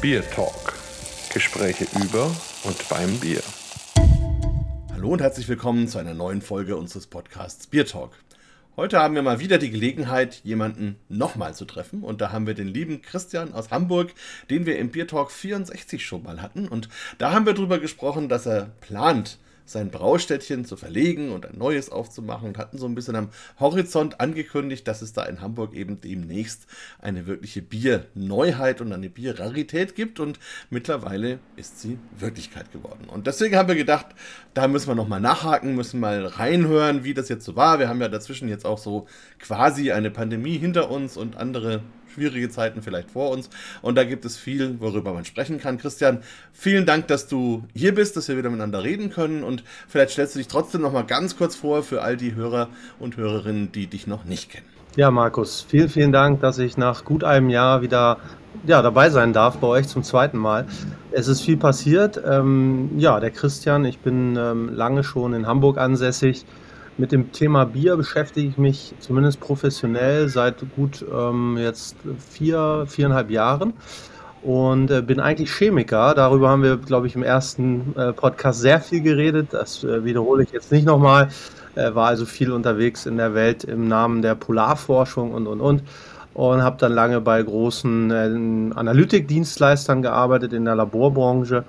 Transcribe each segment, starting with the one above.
Bier Talk. Gespräche über und beim Bier. Hallo und herzlich willkommen zu einer neuen Folge unseres Podcasts Bier Talk. Heute haben wir mal wieder die Gelegenheit, jemanden nochmal zu treffen. Und da haben wir den lieben Christian aus Hamburg, den wir im Bier Talk 64 schon mal hatten. Und da haben wir darüber gesprochen, dass er plant, sein Braustädtchen zu verlegen und ein neues aufzumachen und hatten so ein bisschen am Horizont angekündigt, dass es da in Hamburg eben demnächst eine wirkliche Bierneuheit und eine Bierrarität gibt und mittlerweile ist sie Wirklichkeit geworden. Und deswegen haben wir gedacht, da müssen wir nochmal nachhaken, müssen mal reinhören, wie das jetzt so war. Wir haben ja dazwischen jetzt auch so quasi eine Pandemie hinter uns und andere schwierige Zeiten vielleicht vor uns. Und da gibt es viel, worüber man sprechen kann. Christian, vielen Dank, dass du hier bist, dass wir wieder miteinander reden können. Und vielleicht stellst du dich trotzdem noch mal ganz kurz vor für all die Hörer und Hörerinnen, die dich noch nicht kennen. Ja, Markus, vielen, vielen Dank, dass ich nach gut einem Jahr wieder ja, dabei sein darf bei euch zum zweiten Mal. Es ist viel passiert. Ähm, ja, der Christian, ich bin ähm, lange schon in Hamburg ansässig mit dem Thema Bier beschäftige ich mich zumindest professionell seit gut ähm, jetzt vier, viereinhalb Jahren und äh, bin eigentlich Chemiker. Darüber haben wir, glaube ich, im ersten äh, Podcast sehr viel geredet. Das äh, wiederhole ich jetzt nicht nochmal. Äh, war also viel unterwegs in der Welt im Namen der Polarforschung und, und, und. Und habe dann lange bei großen äh, Analytikdienstleistern gearbeitet in der Laborbranche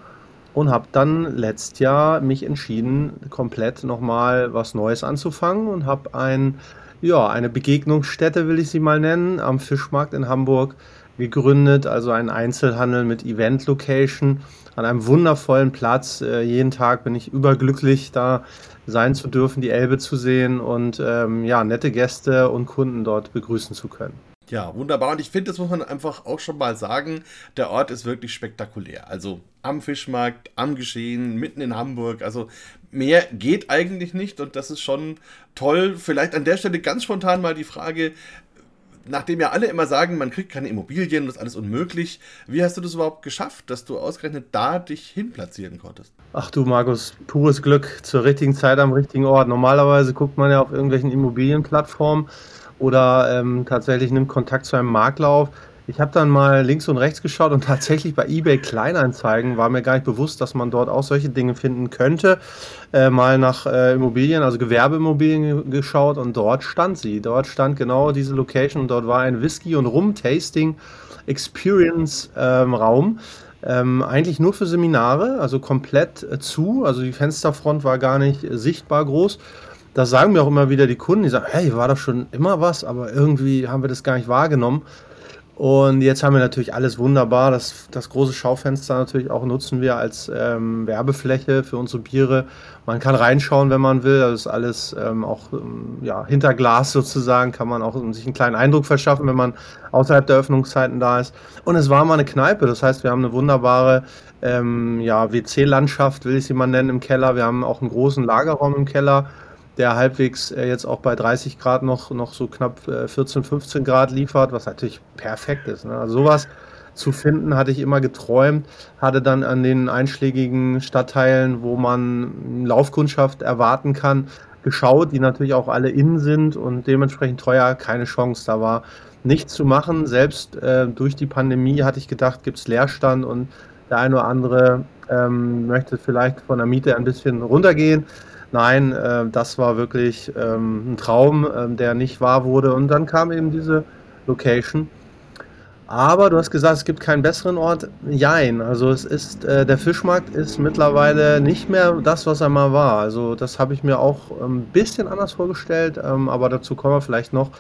und habe dann letztes Jahr mich entschieden, komplett nochmal was Neues anzufangen und habe ein, ja, eine Begegnungsstätte, will ich sie mal nennen, am Fischmarkt in Hamburg gegründet, also ein Einzelhandel mit Event-Location an einem wundervollen Platz. Äh, jeden Tag bin ich überglücklich, da sein zu dürfen, die Elbe zu sehen und ähm, ja, nette Gäste und Kunden dort begrüßen zu können. Ja, wunderbar. Und ich finde, das muss man einfach auch schon mal sagen, der Ort ist wirklich spektakulär. Also am Fischmarkt, am Geschehen, mitten in Hamburg. Also mehr geht eigentlich nicht und das ist schon toll. Vielleicht an der Stelle ganz spontan mal die Frage, nachdem ja alle immer sagen, man kriegt keine Immobilien das ist alles unmöglich, wie hast du das überhaupt geschafft, dass du ausgerechnet da dich hinplatzieren konntest? Ach du Markus, pures Glück zur richtigen Zeit am richtigen Ort. Normalerweise guckt man ja auf irgendwelchen Immobilienplattformen oder ähm, tatsächlich nimmt Kontakt zu einem Makler auf. Ich habe dann mal links und rechts geschaut und tatsächlich bei eBay Kleinanzeigen war mir gar nicht bewusst, dass man dort auch solche Dinge finden könnte. Äh, mal nach äh, Immobilien, also Gewerbeimmobilien geschaut und dort stand sie. Dort stand genau diese Location und dort war ein Whisky- und Rum-Tasting Experience-Raum. Ähm, eigentlich nur für Seminare, also komplett äh, zu. Also die Fensterfront war gar nicht äh, sichtbar groß das sagen mir auch immer wieder die Kunden, die sagen, hey, war doch schon immer was, aber irgendwie haben wir das gar nicht wahrgenommen. Und jetzt haben wir natürlich alles wunderbar. Das, das große Schaufenster natürlich auch nutzen wir als ähm, Werbefläche für unsere Biere. Man kann reinschauen, wenn man will. Das ist alles ähm, auch ähm, ja, hinter Glas sozusagen. Kann man auch sich einen kleinen Eindruck verschaffen, wenn man außerhalb der Öffnungszeiten da ist. Und es war mal eine Kneipe. Das heißt, wir haben eine wunderbare ähm, ja, WC-Landschaft, will ich sie mal nennen, im Keller. Wir haben auch einen großen Lagerraum im Keller der halbwegs äh, jetzt auch bei 30 Grad noch, noch so knapp äh, 14, 15 Grad liefert, was natürlich perfekt ist. Ne? Also sowas zu finden, hatte ich immer geträumt, hatte dann an den einschlägigen Stadtteilen, wo man Laufkundschaft erwarten kann, geschaut, die natürlich auch alle innen sind und dementsprechend teuer, keine Chance. Da war nichts zu machen. Selbst äh, durch die Pandemie hatte ich gedacht, gibt es Leerstand und der eine oder andere ähm, möchte vielleicht von der Miete ein bisschen runtergehen. Nein, äh, das war wirklich ähm, ein Traum, äh, der nicht wahr wurde. Und dann kam eben diese Location. Aber du hast gesagt, es gibt keinen besseren Ort. Jein. Also es ist, äh, der Fischmarkt ist mittlerweile nicht mehr das, was er mal war. Also das habe ich mir auch ein bisschen anders vorgestellt, ähm, aber dazu kommen wir vielleicht noch.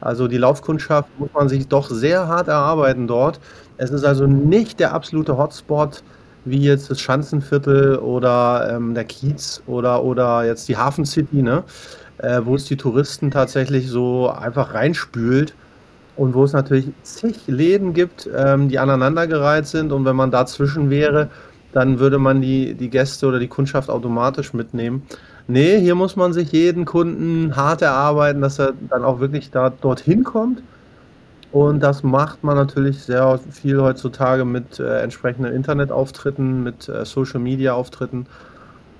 Also die Laufkundschaft muss man sich doch sehr hart erarbeiten dort. Es ist also nicht der absolute Hotspot wie jetzt das Schanzenviertel oder ähm, der Kiez oder, oder jetzt die Hafen City, ne? Äh, wo es die Touristen tatsächlich so einfach reinspült und wo es natürlich zig Läden gibt, ähm, die aneinandergereiht sind und wenn man dazwischen wäre, dann würde man die, die Gäste oder die Kundschaft automatisch mitnehmen. Nee, hier muss man sich jeden Kunden hart erarbeiten, dass er dann auch wirklich da dorthin kommt und das macht man natürlich sehr viel heutzutage mit äh, entsprechenden Internetauftritten, mit äh, Social Media Auftritten.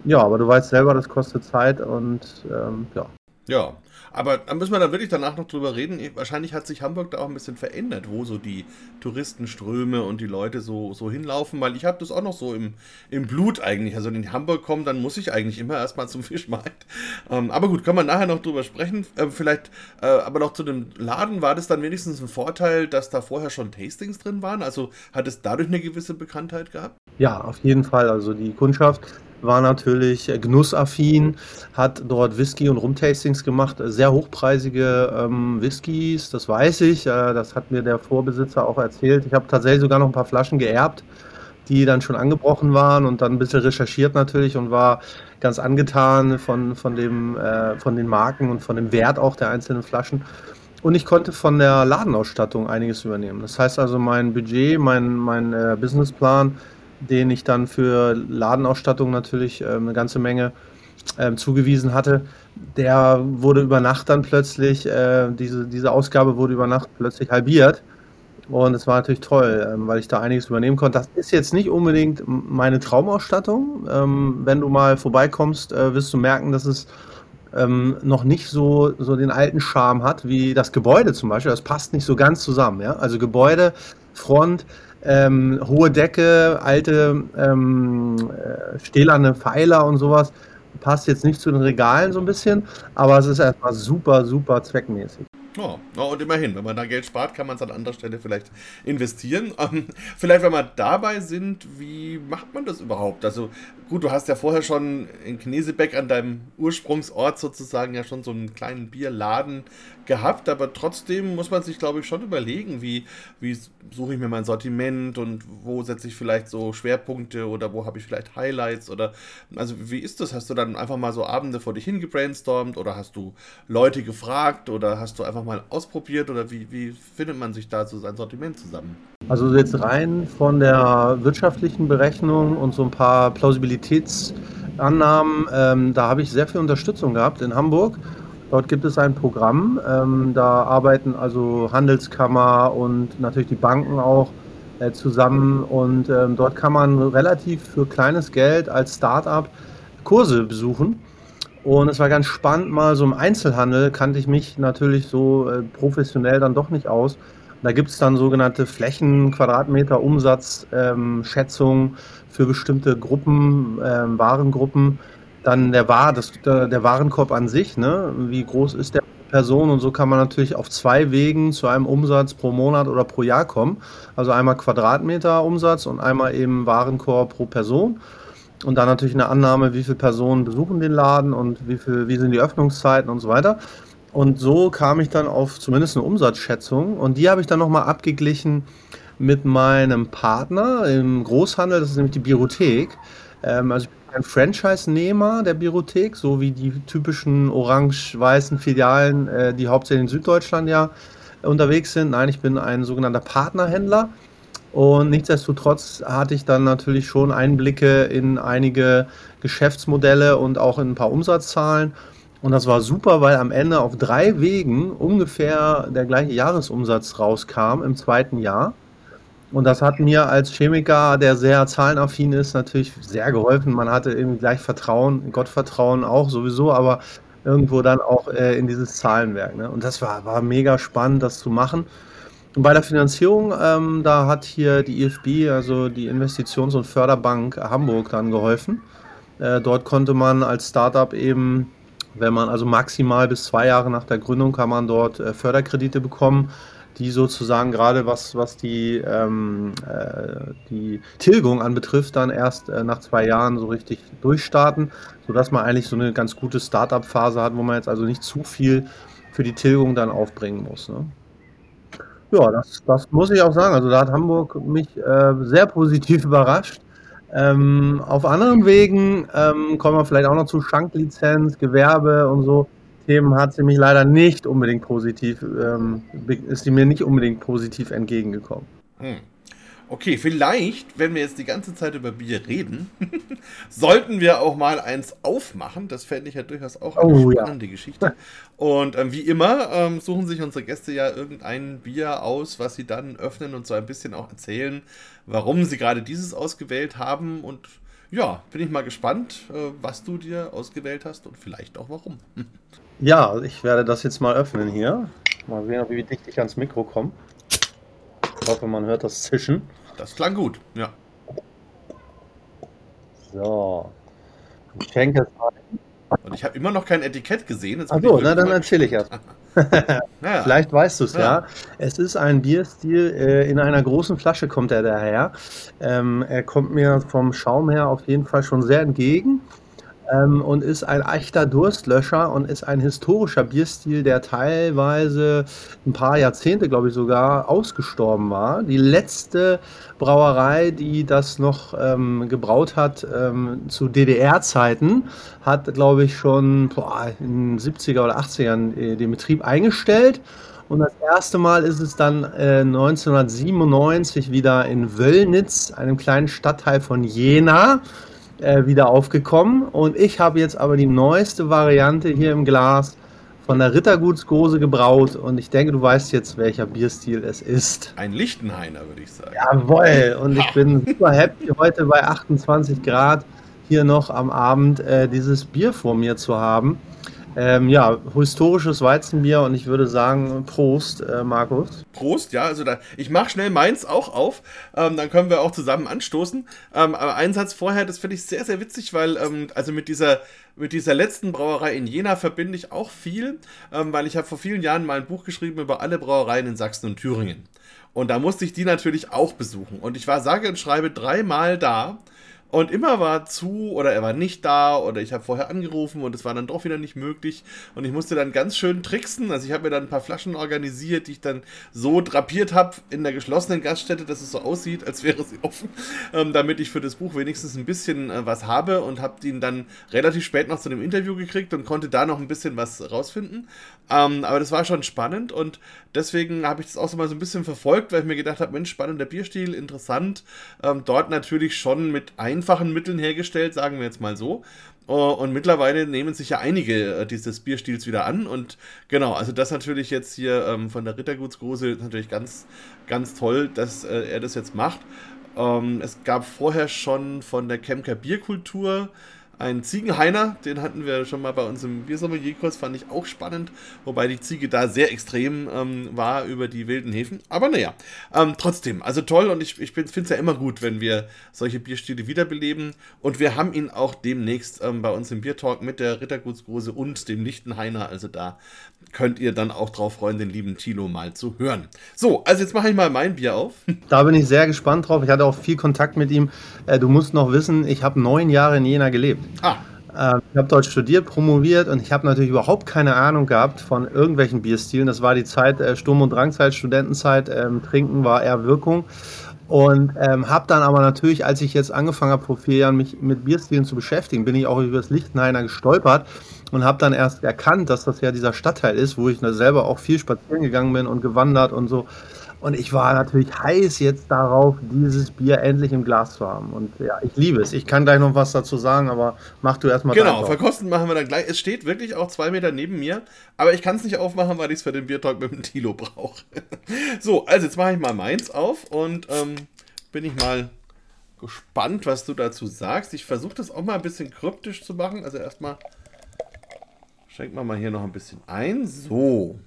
Ja, aber du weißt selber, das kostet Zeit und ähm, ja. Ja, aber da müssen wir dann wirklich danach noch drüber reden. Wahrscheinlich hat sich Hamburg da auch ein bisschen verändert, wo so die Touristenströme und die Leute so, so hinlaufen, weil ich habe das auch noch so im, im Blut eigentlich. Also wenn ich in Hamburg komme, dann muss ich eigentlich immer erstmal zum Fischmarkt. Ähm, aber gut, kann man nachher noch drüber sprechen. Ähm, vielleicht, äh, aber noch zu dem Laden, war das dann wenigstens ein Vorteil, dass da vorher schon Tastings drin waren? Also hat es dadurch eine gewisse Bekanntheit gehabt? Ja, auf jeden Fall. Also die Kundschaft war natürlich genussaffin, hat dort Whisky und Rumtastings gemacht, sehr hochpreisige ähm, Whiskys, das weiß ich, äh, das hat mir der Vorbesitzer auch erzählt. Ich habe tatsächlich sogar noch ein paar Flaschen geerbt, die dann schon angebrochen waren und dann ein bisschen recherchiert natürlich und war ganz angetan von, von, dem, äh, von den Marken und von dem Wert auch der einzelnen Flaschen. Und ich konnte von der Ladenausstattung einiges übernehmen. Das heißt also, mein Budget, mein, mein äh, Businessplan den ich dann für Ladenausstattung natürlich äh, eine ganze Menge äh, zugewiesen hatte, der wurde über Nacht dann plötzlich, äh, diese, diese Ausgabe wurde über Nacht plötzlich halbiert. Und es war natürlich toll, ähm, weil ich da einiges übernehmen konnte. Das ist jetzt nicht unbedingt meine Traumausstattung. Ähm, wenn du mal vorbeikommst, äh, wirst du merken, dass es ähm, noch nicht so, so den alten Charme hat wie das Gebäude zum Beispiel. Das passt nicht so ganz zusammen. Ja? Also Gebäude, Front, ähm, hohe Decke, alte ähm, äh, stählerne Pfeiler und sowas. Passt jetzt nicht zu den Regalen so ein bisschen, aber es ist erstmal super, super zweckmäßig. Oh, oh, und immerhin, wenn man da Geld spart, kann man es an anderer Stelle vielleicht investieren. Ähm, vielleicht, wenn wir dabei sind, wie macht man das überhaupt? Also gut, du hast ja vorher schon in Knesebeck an deinem Ursprungsort sozusagen ja schon so einen kleinen Bierladen gehabt, aber trotzdem muss man sich, glaube ich, schon überlegen, wie, wie suche ich mir mein Sortiment und wo setze ich vielleicht so Schwerpunkte oder wo habe ich vielleicht Highlights oder also wie ist das? Hast du dann einfach mal so Abende vor dich hingebrainstormt oder hast du Leute gefragt oder hast du einfach mal ausprobiert oder wie, wie findet man sich da so sein Sortiment zusammen? Also jetzt rein von der wirtschaftlichen Berechnung und so ein paar Plausibilitätsannahmen, ähm, da habe ich sehr viel Unterstützung gehabt in Hamburg Dort gibt es ein Programm, ähm, da arbeiten also Handelskammer und natürlich die Banken auch äh, zusammen und ähm, dort kann man relativ für kleines Geld als Start-up Kurse besuchen. Und es war ganz spannend, mal so im Einzelhandel kannte ich mich natürlich so äh, professionell dann doch nicht aus. Da gibt es dann sogenannte Flächen, Quadratmeter, Umsatzschätzungen ähm, für bestimmte Gruppen, ähm, Warengruppen. Dann der, War, das, der, der Warenkorb an sich, ne? wie groß ist der Person und so kann man natürlich auf zwei Wegen zu einem Umsatz pro Monat oder pro Jahr kommen. Also einmal Quadratmeter Umsatz und einmal eben Warenkorb pro Person. Und dann natürlich eine Annahme, wie viele Personen besuchen den Laden und wie, viel, wie sind die Öffnungszeiten und so weiter. Und so kam ich dann auf zumindest eine Umsatzschätzung und die habe ich dann nochmal abgeglichen mit meinem Partner im Großhandel, das ist nämlich die Biothek. Ähm, also ich kein Franchise-Nehmer der Biothek, so wie die typischen orange-weißen Filialen, äh, die hauptsächlich in Süddeutschland ja unterwegs sind. Nein, ich bin ein sogenannter Partnerhändler. Und nichtsdestotrotz hatte ich dann natürlich schon Einblicke in einige Geschäftsmodelle und auch in ein paar Umsatzzahlen. Und das war super, weil am Ende auf drei Wegen ungefähr der gleiche Jahresumsatz rauskam im zweiten Jahr. Und das hat mir als Chemiker, der sehr zahlenaffin ist, natürlich sehr geholfen. Man hatte irgendwie gleich Vertrauen, Gottvertrauen auch sowieso, aber irgendwo dann auch äh, in dieses Zahlenwerk. Ne? Und das war, war mega spannend, das zu machen. Und bei der Finanzierung, ähm, da hat hier die IFB, also die Investitions- und Förderbank Hamburg, dann geholfen. Äh, dort konnte man als Startup eben, wenn man also maximal bis zwei Jahre nach der Gründung, kann man dort äh, Förderkredite bekommen die sozusagen gerade was, was die, ähm, äh, die Tilgung anbetrifft, dann erst äh, nach zwei Jahren so richtig durchstarten, sodass man eigentlich so eine ganz gute Startup-Phase hat, wo man jetzt also nicht zu viel für die Tilgung dann aufbringen muss. Ne? Ja, das, das muss ich auch sagen. Also da hat Hamburg mich äh, sehr positiv überrascht. Ähm, auf anderen Wegen ähm, kommen wir vielleicht auch noch zu Schanklizenz, Gewerbe und so. Themen hat sie mich leider nicht unbedingt positiv, ähm, ist sie mir nicht unbedingt positiv entgegengekommen. Hm. Okay, vielleicht, wenn wir jetzt die ganze Zeit über Bier reden, sollten wir auch mal eins aufmachen. Das fände ich ja durchaus auch eine oh, spannende ja. Geschichte. Und ähm, wie immer ähm, suchen sich unsere Gäste ja irgendein Bier aus, was sie dann öffnen und so ein bisschen auch erzählen, warum sie gerade dieses ausgewählt haben. Und ja, bin ich mal gespannt, äh, was du dir ausgewählt hast und vielleicht auch warum. Ja, ich werde das jetzt mal öffnen hier. Mal sehen, wie dicht ich ans Mikro komme. Ich hoffe, man hört das Zischen. Das klang gut, ja. So. Ich schenke es ein. Und ich habe immer noch kein Etikett gesehen. Achso, na dann erzähle ich erst. naja. Vielleicht weißt du es ja. ja. Es ist ein Bierstil, äh, in einer großen Flasche kommt er daher. Ähm, er kommt mir vom Schaum her auf jeden Fall schon sehr entgegen ähm, und ist ein echter Durstlöscher und ist ein historischer Bierstil, der teilweise ein paar Jahrzehnte, glaube ich, sogar ausgestorben war. Die letzte Brauerei, die das noch ähm, gebraut hat ähm, zu DDR-Zeiten, hat, glaube ich, schon boah, in den 70er oder 80ern äh, den Betrieb eingestellt. Und das erste Mal ist es dann äh, 1997 wieder in Wöllnitz, einem kleinen Stadtteil von Jena, äh, wieder aufgekommen. Und ich habe jetzt aber die neueste Variante hier im Glas von der Rittergutsgose gebraut. Und ich denke, du weißt jetzt, welcher Bierstil es ist. Ein Lichtenhainer, würde ich sagen. Jawoll. Und ich bin super happy, heute bei 28 Grad hier noch am Abend äh, dieses Bier vor mir zu haben. Ähm, ja, historisches Weizenbier und ich würde sagen, Prost, äh, Markus. Prost, ja, also da, ich mache schnell meins auch auf, ähm, dann können wir auch zusammen anstoßen. Ähm, aber einen Satz vorher, das finde ich sehr, sehr witzig, weil, ähm, also mit dieser, mit dieser letzten Brauerei in Jena verbinde ich auch viel, ähm, weil ich habe vor vielen Jahren mal ein Buch geschrieben über alle Brauereien in Sachsen und Thüringen. Und da musste ich die natürlich auch besuchen. Und ich war sage und schreibe dreimal da und immer war zu oder er war nicht da oder ich habe vorher angerufen und es war dann doch wieder nicht möglich. Und ich musste dann ganz schön tricksen. Also ich habe mir dann ein paar Flaschen organisiert, die ich dann so drapiert habe in der geschlossenen Gaststätte, dass es so aussieht, als wäre sie offen, ähm, damit ich für das Buch wenigstens ein bisschen äh, was habe und habe ihn dann relativ spät noch zu einem Interview gekriegt und konnte da noch ein bisschen was rausfinden. Ähm, aber das war schon spannend und deswegen habe ich das auch so mal so ein bisschen verfolgt, weil ich mir gedacht habe, Mensch, spannender Bierstil, interessant. Ähm, dort natürlich schon mit einfachen Mitteln hergestellt, sagen wir jetzt mal so. Uh, und mittlerweile nehmen sich ja einige äh, dieses Bierstils wieder an. Und genau, also das natürlich jetzt hier ähm, von der Rittergutsgrose ist natürlich ganz, ganz toll, dass äh, er das jetzt macht. Ähm, es gab vorher schon von der Chemker Bierkultur ein Ziegenhainer, den hatten wir schon mal bei uns im Biersommelier-Kurs, fand ich auch spannend, wobei die Ziege da sehr extrem ähm, war über die wilden Hefen. Aber naja, ähm, trotzdem, also toll und ich, ich finde es ja immer gut, wenn wir solche Bierstile wiederbeleben und wir haben ihn auch demnächst ähm, bei uns im Biertalk mit der Rittergutsgrose und dem Lichtenhainer, also da könnt ihr dann auch drauf freuen, den lieben Tilo mal zu hören. So, also jetzt mache ich mal mein Bier auf. Da bin ich sehr gespannt drauf. Ich hatte auch viel Kontakt mit ihm. Äh, du musst noch wissen, ich habe neun Jahre in Jena gelebt. Ah. Ähm, ich habe dort studiert, promoviert und ich habe natürlich überhaupt keine Ahnung gehabt von irgendwelchen Bierstilen. Das war die Zeit äh, Sturm- und Drangzeit, Studentenzeit. Ähm, Trinken war eher Wirkung. Und ähm, habe dann aber natürlich, als ich jetzt angefangen habe, vor vier Jahren mich mit Bierstilen zu beschäftigen, bin ich auch über das Lichtenhainer gestolpert und habe dann erst erkannt, dass das ja dieser Stadtteil ist, wo ich selber auch viel spazieren gegangen bin und gewandert und so. Und ich war natürlich heiß jetzt darauf, dieses Bier endlich im Glas zu haben. Und ja, ich liebe es. Ich kann gleich noch was dazu sagen, aber mach du erstmal Genau, verkosten machen wir dann gleich. Es steht wirklich auch zwei Meter neben mir, aber ich kann es nicht aufmachen, weil ich es für den Biertalk mit dem Tilo brauche. so, also jetzt mache ich mal meins auf und ähm, bin ich mal gespannt, was du dazu sagst. Ich versuche das auch mal ein bisschen kryptisch zu machen. Also erstmal schenken wir mal hier noch ein bisschen ein. So.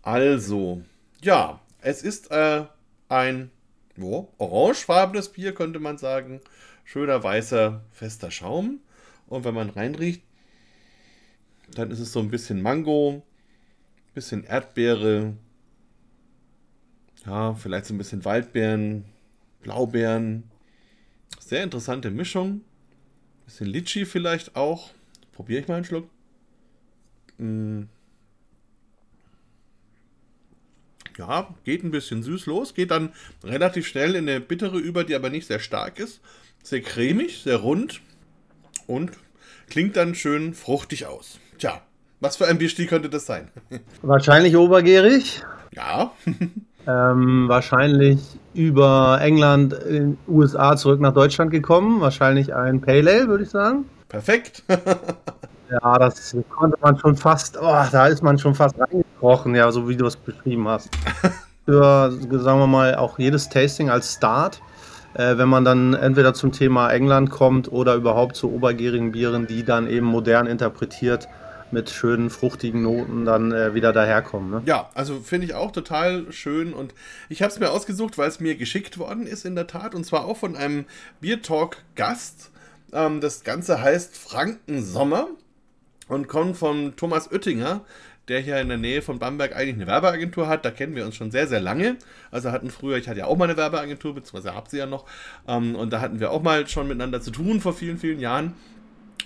Also, ja, es ist äh, ein wo, orangefarbenes Bier, könnte man sagen. Schöner weißer, fester Schaum. Und wenn man reinriecht, dann ist es so ein bisschen Mango, bisschen Erdbeere, ja, vielleicht so ein bisschen Waldbeeren, Blaubeeren. Sehr interessante Mischung. Bisschen Litchi vielleicht auch. Probiere ich mal einen Schluck. Mmh. Ja, geht ein bisschen süß los, geht dann relativ schnell in eine bittere über, die aber nicht sehr stark ist. Sehr cremig, sehr rund und klingt dann schön fruchtig aus. Tja, was für ein Bierstil könnte das sein? Wahrscheinlich obergärig. Ja. ähm, wahrscheinlich über England in USA zurück nach Deutschland gekommen. Wahrscheinlich ein Pale Ale, würde ich sagen. Perfekt. ja, das konnte man schon fast, oh, da ist man schon fast reingekommen gesprochen, ja, so wie du es beschrieben hast. Für, sagen wir mal, auch jedes Tasting als Start äh, wenn man dann entweder zum Thema England kommt oder überhaupt zu obergärigen Bieren, die dann eben modern interpretiert mit schönen fruchtigen Noten dann äh, wieder daherkommen. Ne? Ja, also finde ich auch total schön und ich habe es mir ausgesucht, weil es mir geschickt worden ist in der Tat und zwar auch von einem Beer Talk Gast. Ähm, das Ganze heißt Frankensommer und kommt von Thomas Oettinger, der hier in der Nähe von Bamberg eigentlich eine Werbeagentur hat. Da kennen wir uns schon sehr, sehr lange. Also hatten früher, ich hatte ja auch mal eine Werbeagentur, beziehungsweise habe sie ja noch. Ähm, und da hatten wir auch mal schon miteinander zu tun vor vielen, vielen Jahren.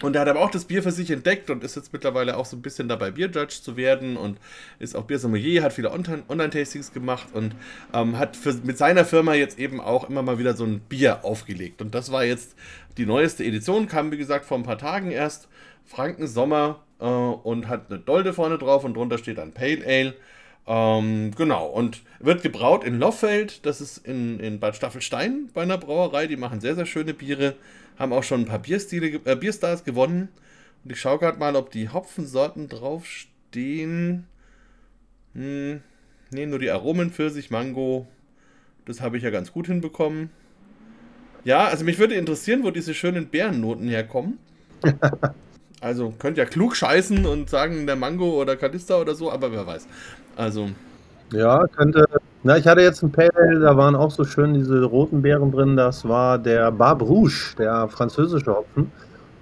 Und er hat aber auch das Bier für sich entdeckt und ist jetzt mittlerweile auch so ein bisschen dabei, Bierjudge zu werden und ist auch Biersommelier, hat viele Online-Tastings gemacht und ähm, hat für, mit seiner Firma jetzt eben auch immer mal wieder so ein Bier aufgelegt. Und das war jetzt die neueste Edition, kam wie gesagt vor ein paar Tagen erst. Franken Sommer äh, und hat eine Dolde vorne drauf und drunter steht dann Pale Ale. Ähm, genau, und wird gebraut in Loffeld, das ist in, in Bad Staffelstein bei einer Brauerei, die machen sehr, sehr schöne Biere haben auch schon ein paar Bierstile, äh, Bierstars gewonnen. Und ich schaue gerade mal, ob die Hopfensorten draufstehen. Hm, ne, nur die Aromen, Pfirsich, Mango. Das habe ich ja ganz gut hinbekommen. Ja, also mich würde interessieren, wo diese schönen Bärennoten herkommen. also könnt ja klug scheißen und sagen der Mango oder Kalista oder so, aber wer weiß. Also. Ja, könnte na, ich hatte jetzt ein Pale Ale, da waren auch so schön diese roten Beeren drin. Das war der Barbe Rouge, der französische Hopfen.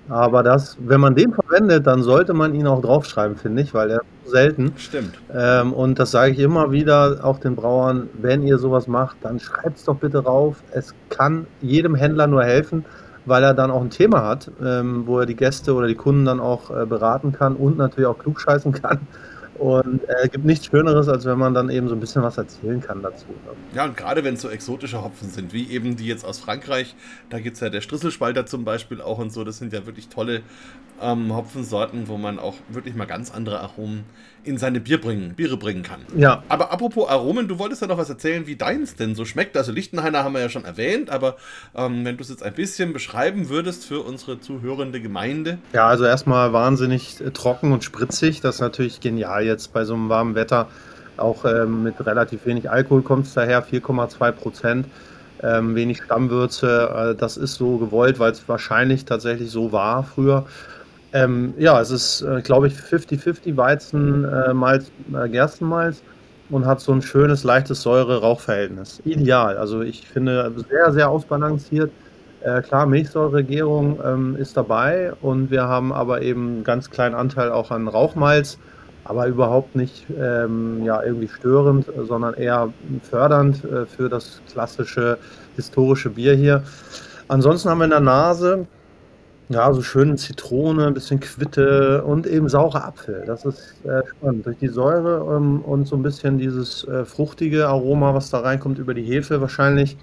Aber das, wenn man den verwendet, dann sollte man ihn auch draufschreiben, finde ich, weil er selten. Stimmt. Ähm, und das sage ich immer wieder auch den Brauern, wenn ihr sowas macht, dann schreibt es doch bitte rauf. Es kann jedem Händler nur helfen, weil er dann auch ein Thema hat, ähm, wo er die Gäste oder die Kunden dann auch äh, beraten kann und natürlich auch klugscheißen kann. Und es äh, gibt nichts Schöneres, als wenn man dann eben so ein bisschen was erzählen kann dazu. Ne? Ja, und gerade wenn es so exotische Hopfen sind, wie eben die jetzt aus Frankreich, da gibt es ja der Strisselspalter zum Beispiel auch und so, das sind ja wirklich tolle ähm, Hopfensorten, wo man auch wirklich mal ganz andere Aromen in seine Bier bringen, Biere bringen kann. Ja. Aber apropos Aromen, du wolltest ja noch was erzählen, wie deins denn so schmeckt. Also Lichtenhainer haben wir ja schon erwähnt, aber ähm, wenn du es jetzt ein bisschen beschreiben würdest für unsere zuhörende Gemeinde. Ja, also erstmal wahnsinnig äh, trocken und spritzig. Das ist natürlich genial jetzt bei so einem warmen Wetter. Auch ähm, mit relativ wenig Alkohol kommt es daher, 4,2 Prozent. Ähm, wenig Stammwürze, äh, das ist so gewollt, weil es wahrscheinlich tatsächlich so war früher. Ähm, ja, es ist, äh, glaube ich, 50-50 Weizen, äh, Malz, äh, Gerstenmalz und hat so ein schönes, leichtes Säure-Rauchverhältnis. Ideal. Also ich finde sehr, sehr ausbalanciert. Äh, klar, Milchsäuregärung ähm, ist dabei und wir haben aber eben einen ganz kleinen Anteil auch an Rauchmalz, aber überhaupt nicht ähm, ja, irgendwie störend, sondern eher fördernd äh, für das klassische historische Bier hier. Ansonsten haben wir in der Nase ja, so schön Zitrone, ein bisschen Quitte und eben saurer Apfel. Das ist äh, spannend. Durch die Säure ähm, und so ein bisschen dieses äh, fruchtige Aroma, was da reinkommt über die Hefe wahrscheinlich.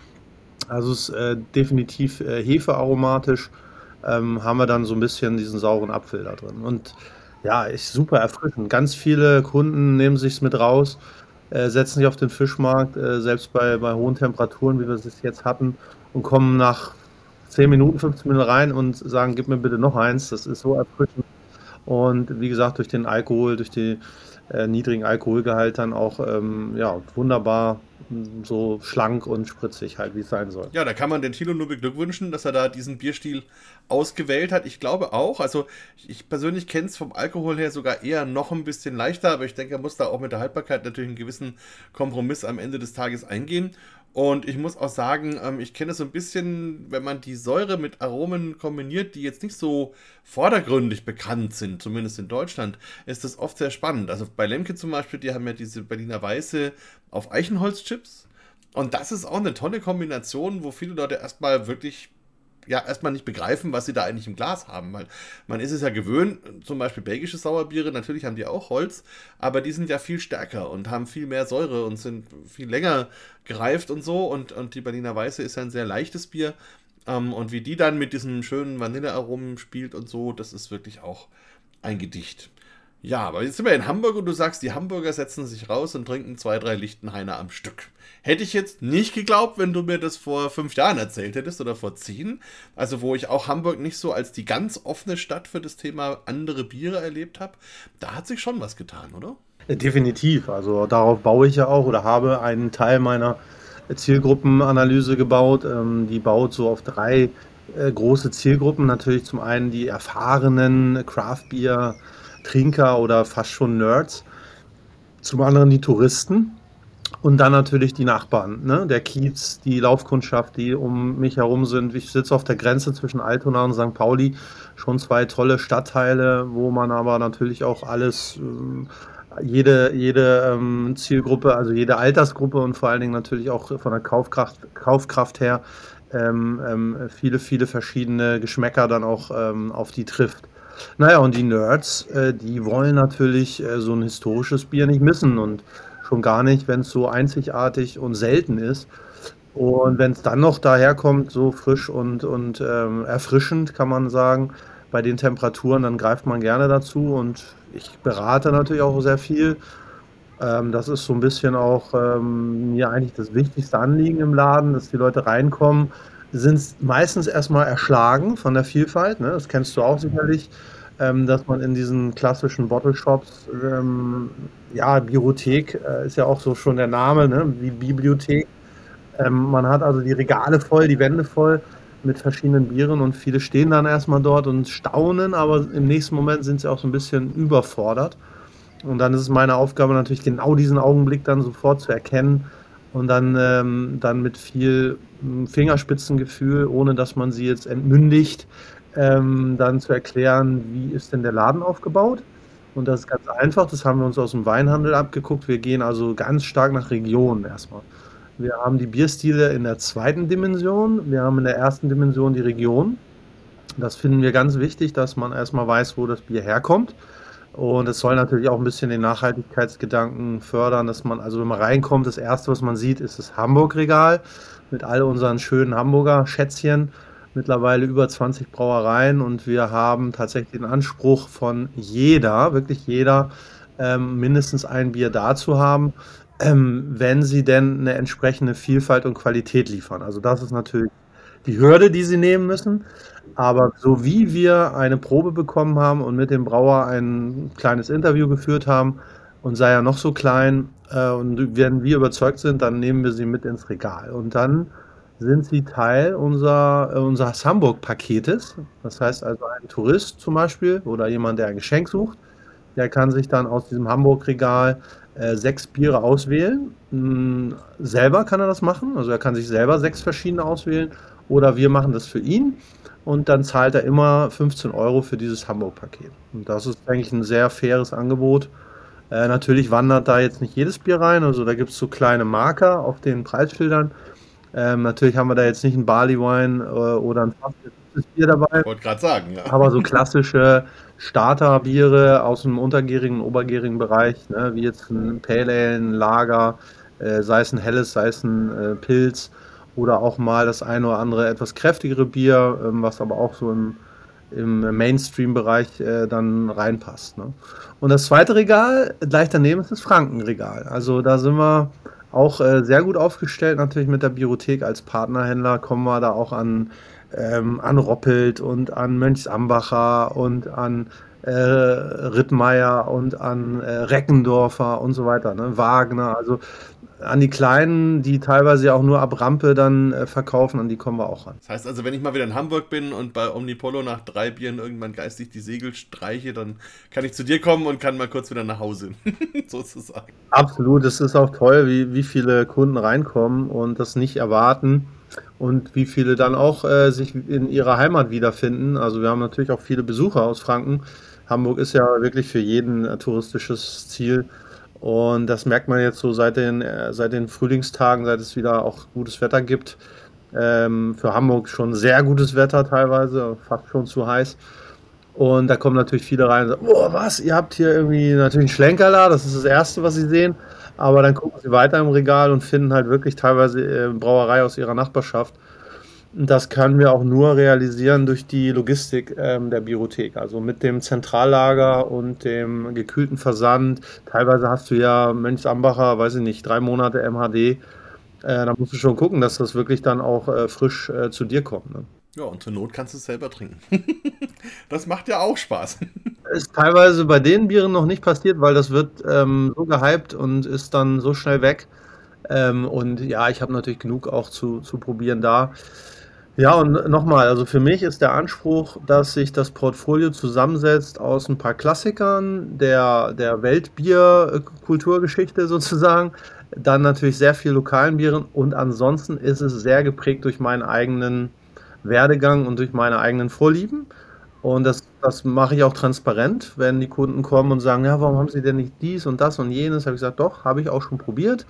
Also es ist äh, definitiv äh, hefearomatisch. Ähm, haben wir dann so ein bisschen diesen sauren Apfel da drin. Und ja, ist super erfrischend. Ganz viele Kunden nehmen sich mit raus, äh, setzen sich auf den Fischmarkt, äh, selbst bei, bei hohen Temperaturen, wie wir es jetzt hatten, und kommen nach 10 Minuten, 15 Minuten rein und sagen, gib mir bitte noch eins. Das ist so erfrischend. Und wie gesagt, durch den Alkohol, durch den äh, niedrigen Alkoholgehalt dann auch ähm, ja, wunderbar so schlank und spritzig halt, wie es sein soll. Ja, da kann man den Thilo nur beglückwünschen, dass er da diesen Bierstil ausgewählt hat. Ich glaube auch, also ich persönlich kenne es vom Alkohol her sogar eher noch ein bisschen leichter, aber ich denke, er muss da auch mit der Haltbarkeit natürlich einen gewissen Kompromiss am Ende des Tages eingehen. Und ich muss auch sagen, ähm, ich kenne es so ein bisschen, wenn man die Säure mit Aromen kombiniert, die jetzt nicht so vordergründig bekannt sind, zumindest in Deutschland, ist das oft sehr spannend. Also bei Lemke zum Beispiel, die haben ja diese Berliner Weiße auf Eichenholzchips. Und das ist auch eine tolle Kombination, wo viele Leute erstmal wirklich ja erstmal nicht begreifen, was sie da eigentlich im Glas haben. Weil man ist es ja gewöhnt, zum Beispiel belgische Sauerbiere, natürlich haben die auch Holz, aber die sind ja viel stärker und haben viel mehr Säure und sind viel länger gereift und so. Und, und die Berliner Weiße ist ja ein sehr leichtes Bier. Ähm, und wie die dann mit diesen schönen Vanillearomen spielt und so, das ist wirklich auch ein Gedicht. Ja, aber jetzt sind wir in Hamburg und du sagst, die Hamburger setzen sich raus und trinken zwei, drei Lichtenhainer am Stück. Hätte ich jetzt nicht geglaubt, wenn du mir das vor fünf Jahren erzählt hättest oder vor zehn. Also, wo ich auch Hamburg nicht so als die ganz offene Stadt für das Thema andere Biere erlebt habe. Da hat sich schon was getan, oder? Definitiv. Also, darauf baue ich ja auch oder habe einen Teil meiner Zielgruppenanalyse gebaut. Ähm, die baut so auf drei äh, große Zielgruppen. Natürlich zum einen die erfahrenen Craft Beer Trinker oder fast schon Nerds. Zum anderen die Touristen. Und dann natürlich die Nachbarn, ne? der Kiez, die Laufkundschaft, die um mich herum sind. Ich sitze auf der Grenze zwischen Altona und St. Pauli. Schon zwei tolle Stadtteile, wo man aber natürlich auch alles, äh, jede, jede ähm, Zielgruppe, also jede Altersgruppe und vor allen Dingen natürlich auch von der Kaufkraft, Kaufkraft her ähm, ähm, viele, viele verschiedene Geschmäcker dann auch ähm, auf die trifft. Naja, und die Nerds, äh, die wollen natürlich äh, so ein historisches Bier nicht missen und schon gar nicht, wenn es so einzigartig und selten ist. Und wenn es dann noch daherkommt, so frisch und, und ähm, erfrischend, kann man sagen, bei den Temperaturen, dann greift man gerne dazu. Und ich berate natürlich auch sehr viel. Ähm, das ist so ein bisschen auch ähm, mir eigentlich das wichtigste Anliegen im Laden, dass die Leute reinkommen, sind meistens erstmal erschlagen von der Vielfalt. Ne? Das kennst du auch sicherlich ähm, dass man in diesen klassischen Bottle Shops, ähm, ja, Bibliothek äh, ist ja auch so schon der Name, ne? wie Bibliothek. Ähm, man hat also die Regale voll, die Wände voll mit verschiedenen Bieren und viele stehen dann erstmal dort und staunen, aber im nächsten Moment sind sie auch so ein bisschen überfordert. Und dann ist es meine Aufgabe natürlich genau diesen Augenblick dann sofort zu erkennen und dann, ähm, dann mit viel hm, Fingerspitzengefühl, ohne dass man sie jetzt entmündigt, ähm, dann zu erklären, wie ist denn der Laden aufgebaut. Und das ist ganz einfach, das haben wir uns aus dem Weinhandel abgeguckt. Wir gehen also ganz stark nach Regionen erstmal. Wir haben die Bierstile in der zweiten Dimension, wir haben in der ersten Dimension die Region. Das finden wir ganz wichtig, dass man erstmal weiß, wo das Bier herkommt. Und es soll natürlich auch ein bisschen den Nachhaltigkeitsgedanken fördern, dass man, also wenn man reinkommt, das erste, was man sieht, ist das Hamburg-Regal mit all unseren schönen Hamburger Schätzchen mittlerweile über 20 Brauereien und wir haben tatsächlich den Anspruch von jeder, wirklich jeder, ähm, mindestens ein Bier da zu haben, ähm, wenn sie denn eine entsprechende Vielfalt und Qualität liefern. Also das ist natürlich die Hürde, die sie nehmen müssen. Aber so wie wir eine Probe bekommen haben und mit dem Brauer ein kleines Interview geführt haben und sei er noch so klein äh, und wenn wir überzeugt sind, dann nehmen wir sie mit ins Regal. Und dann sind sie Teil unser, äh, unseres Hamburg-Paketes. Das heißt also, ein Tourist zum Beispiel oder jemand, der ein Geschenk sucht, der kann sich dann aus diesem Hamburg-Regal äh, sechs Biere auswählen. Hm, selber kann er das machen, also er kann sich selber sechs verschiedene auswählen oder wir machen das für ihn und dann zahlt er immer 15 Euro für dieses Hamburg-Paket. Und das ist eigentlich ein sehr faires Angebot. Äh, natürlich wandert da jetzt nicht jedes Bier rein, also da gibt es so kleine Marker auf den Preisschildern ähm, natürlich haben wir da jetzt nicht einen Barley Wine äh, oder ein fastes Bier dabei. Ich wollte gerade sagen, ja. Aber so klassische Starterbiere aus dem untergärigen obergärigen Bereich, ne, wie jetzt ein Pale Ale, ein Lager, äh, sei es ein helles, sei es ein äh, Pilz oder auch mal das eine oder andere etwas kräftigere Bier, ähm, was aber auch so im, im Mainstream-Bereich äh, dann reinpasst. Ne? Und das zweite Regal, gleich daneben ist das Frankenregal. Also da sind wir auch äh, sehr gut aufgestellt, natürlich mit der Biothek als Partnerhändler kommen wir da auch an, ähm, an Roppelt und an Mönchsambacher und an äh, Rittmeier und an äh, Reckendorfer und so weiter, ne? Wagner, also an die Kleinen, die teilweise auch nur ab Rampe dann äh, verkaufen, an die kommen wir auch ran. Das heißt also, wenn ich mal wieder in Hamburg bin und bei Omnipolo nach drei Bieren irgendwann geistig die Segel streiche, dann kann ich zu dir kommen und kann mal kurz wieder nach Hause, sozusagen. Absolut, es ist auch toll, wie, wie viele Kunden reinkommen und das nicht erwarten und wie viele dann auch äh, sich in ihrer Heimat wiederfinden. Also wir haben natürlich auch viele Besucher aus Franken. Hamburg ist ja wirklich für jeden ein touristisches Ziel. Und das merkt man jetzt so seit den, äh, seit den Frühlingstagen, seit es wieder auch gutes Wetter gibt. Ähm, für Hamburg schon sehr gutes Wetter teilweise, fast schon zu heiß. Und da kommen natürlich viele rein und sagen, oh was, ihr habt hier irgendwie natürlich einen Schlenkerler, das ist das Erste, was sie sehen. Aber dann gucken sie weiter im Regal und finden halt wirklich teilweise äh, Brauerei aus ihrer Nachbarschaft. Das können wir auch nur realisieren durch die Logistik ähm, der Biothek, also mit dem Zentrallager und dem gekühlten Versand. Teilweise hast du ja Mönchsambacher, weiß ich nicht, drei Monate MHD. Äh, da musst du schon gucken, dass das wirklich dann auch äh, frisch äh, zu dir kommt. Ne? Ja, und zur Not kannst du es selber trinken. das macht ja auch Spaß. Ist teilweise bei den Bieren noch nicht passiert, weil das wird ähm, so gehypt und ist dann so schnell weg Ähm, und ja, ich habe natürlich genug auch zu, zu probieren da. Ja, und nochmal, also für mich ist der Anspruch, dass sich das Portfolio zusammensetzt aus ein paar Klassikern der, der Weltbier-Kulturgeschichte sozusagen, dann natürlich sehr viel lokalen Bieren und ansonsten ist es sehr geprägt durch meinen eigenen Werdegang und durch meine eigenen Vorlieben. Und das, das mache ich auch transparent, wenn die Kunden kommen und sagen, ja, warum haben Sie denn nicht dies und das und jenes? Habe ich gesagt, doch, habe ich auch schon probiert.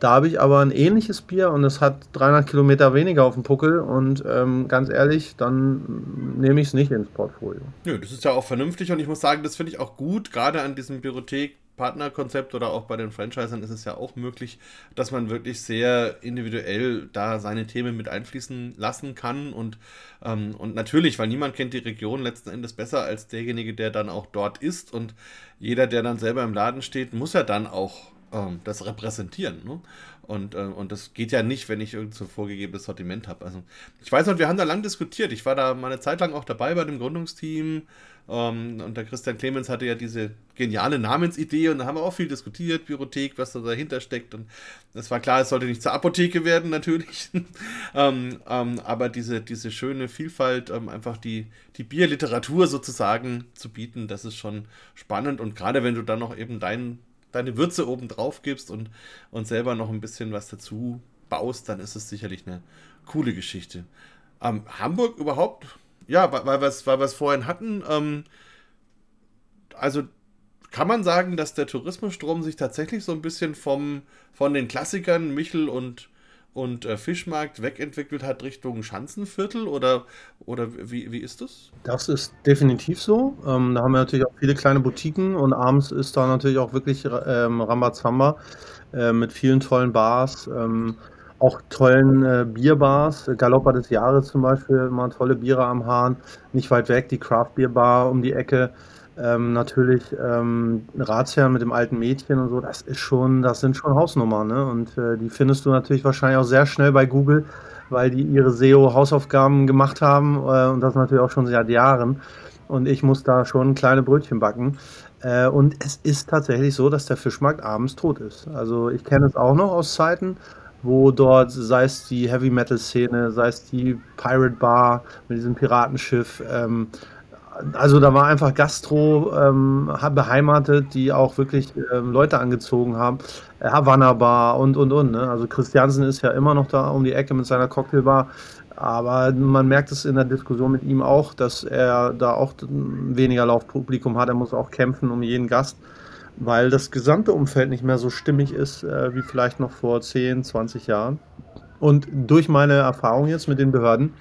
Da habe ich aber ein ähnliches Bier und es hat 300 Kilometer weniger auf dem Puckel und ähm, ganz ehrlich, dann nehme ich es nicht ins Portfolio. Nö, das ist ja auch vernünftig und ich muss sagen, das finde ich auch gut, gerade an diesem Biothek Partnerkonzept oder auch bei den Franchisern ist es ja auch möglich, dass man wirklich sehr individuell da seine Themen mit einfließen lassen kann. Und, ähm, und natürlich, weil niemand kennt die Region letzten Endes besser als derjenige, der dann auch dort ist. Und jeder, der dann selber im Laden steht, muss ja dann auch ähm, das repräsentieren. Ne? Und, äh, und das geht ja nicht, wenn ich irgend so vorgegebenes Sortiment habe. Also ich weiß noch, wir haben da lang diskutiert. Ich war da mal eine Zeit lang auch dabei bei dem Gründungsteam. Ähm, und der Christian Clemens hatte ja diese geniale Namensidee und da haben wir auch viel diskutiert, Biothek, was da dahinter steckt. Und es war klar, es sollte nicht zur Apotheke werden, natürlich. ähm, ähm, aber diese, diese schöne Vielfalt, ähm, einfach die, die Bierliteratur sozusagen zu bieten, das ist schon spannend. Und gerade wenn du dann noch eben deinen deine Würze oben drauf gibst und, und selber noch ein bisschen was dazu baust, dann ist es sicherlich eine coole Geschichte. Ähm, Hamburg überhaupt, ja, weil, wir es vorhin hatten, ähm, also kann man sagen, dass der Tourismusstrom sich tatsächlich so ein bisschen vom, von den Klassikern Michel und und äh, Fischmarkt wegentwickelt hat Richtung Schanzenviertel oder, oder wie, wie ist das? Das ist definitiv so. Ähm, da haben wir natürlich auch viele kleine Boutiquen und abends ist da natürlich auch wirklich ähm, Rambazamba äh, mit vielen tollen Bars, ähm, auch tollen äh, Bierbars. Galopper des Jahres zum Beispiel, immer tolle Biere am Hahn. Nicht weit weg, die Craft Beer Bar um die Ecke. Ähm, natürlich ähm, Ratsherrn mit dem alten Mädchen und so, das ist schon, das sind schon Hausnummern, ne? Und äh, die findest du natürlich wahrscheinlich auch sehr schnell bei Google, weil die ihre SEO-Hausaufgaben gemacht haben äh, und das natürlich auch schon seit Jahren. Und ich muss da schon kleine Brötchen backen. Äh, und es ist tatsächlich so, dass der Fischmarkt abends tot ist. Also ich kenne es auch noch aus Zeiten, wo dort, sei es die Heavy Metal Szene, sei es die Pirate Bar mit diesem Piratenschiff, ähm, also da war einfach Gastro ähm, beheimatet, die auch wirklich ähm, Leute angezogen haben. Havanna Bar und und und. Ne? Also Christiansen ist ja immer noch da um die Ecke mit seiner Cocktailbar. Aber man merkt es in der Diskussion mit ihm auch, dass er da auch weniger Laufpublikum hat. Er muss auch kämpfen um jeden Gast, weil das gesamte Umfeld nicht mehr so stimmig ist äh, wie vielleicht noch vor 10, 20 Jahren. Und durch meine Erfahrung jetzt mit den Behörden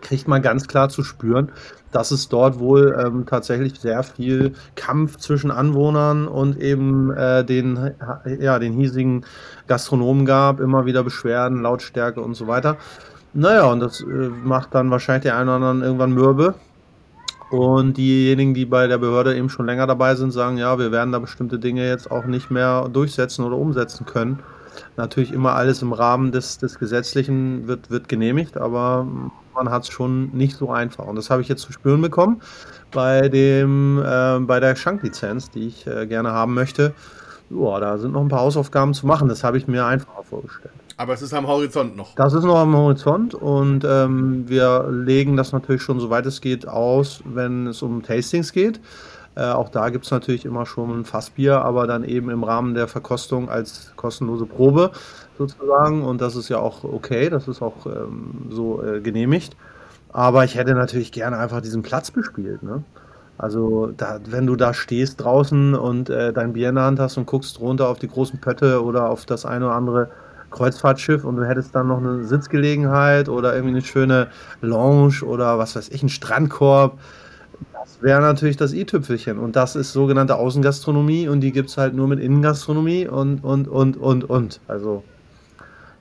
kriegt man ganz klar zu spüren, dass es dort wohl ähm, tatsächlich sehr viel Kampf zwischen Anwohnern und eben äh, den, ja, den hiesigen Gastronomen gab, immer wieder Beschwerden, Lautstärke und so weiter. Naja, und das äh, macht dann wahrscheinlich der einen oder anderen irgendwann mürbe. Und diejenigen, die bei der Behörde eben schon länger dabei sind, sagen, ja, wir werden da bestimmte Dinge jetzt auch nicht mehr durchsetzen oder umsetzen können. Natürlich immer alles im Rahmen des, des Gesetzlichen wird, wird genehmigt, aber man hat es schon nicht so einfach. Und das habe ich jetzt zu spüren bekommen bei, dem, äh, bei der Schanklizenz, die ich äh, gerne haben möchte. Boah, da sind noch ein paar Hausaufgaben zu machen. Das habe ich mir einfacher vorgestellt. Aber es ist am Horizont noch. Das ist noch am Horizont und ähm, wir legen das natürlich schon, soweit es geht, aus, wenn es um Tastings geht. Äh, auch da gibt es natürlich immer schon ein Fassbier, aber dann eben im Rahmen der Verkostung als kostenlose Probe sozusagen. Und das ist ja auch okay, das ist auch ähm, so äh, genehmigt. Aber ich hätte natürlich gerne einfach diesen Platz bespielt. Ne? Also, da, wenn du da stehst draußen und äh, dein Bier in der Hand hast und guckst runter auf die großen Pötte oder auf das eine oder andere Kreuzfahrtschiff und du hättest dann noch eine Sitzgelegenheit oder irgendwie eine schöne Lounge oder was weiß ich, einen Strandkorb das wäre natürlich das i-Tüpfelchen. Und das ist sogenannte Außengastronomie und die gibt es halt nur mit Innengastronomie und, und, und, und, und. Also,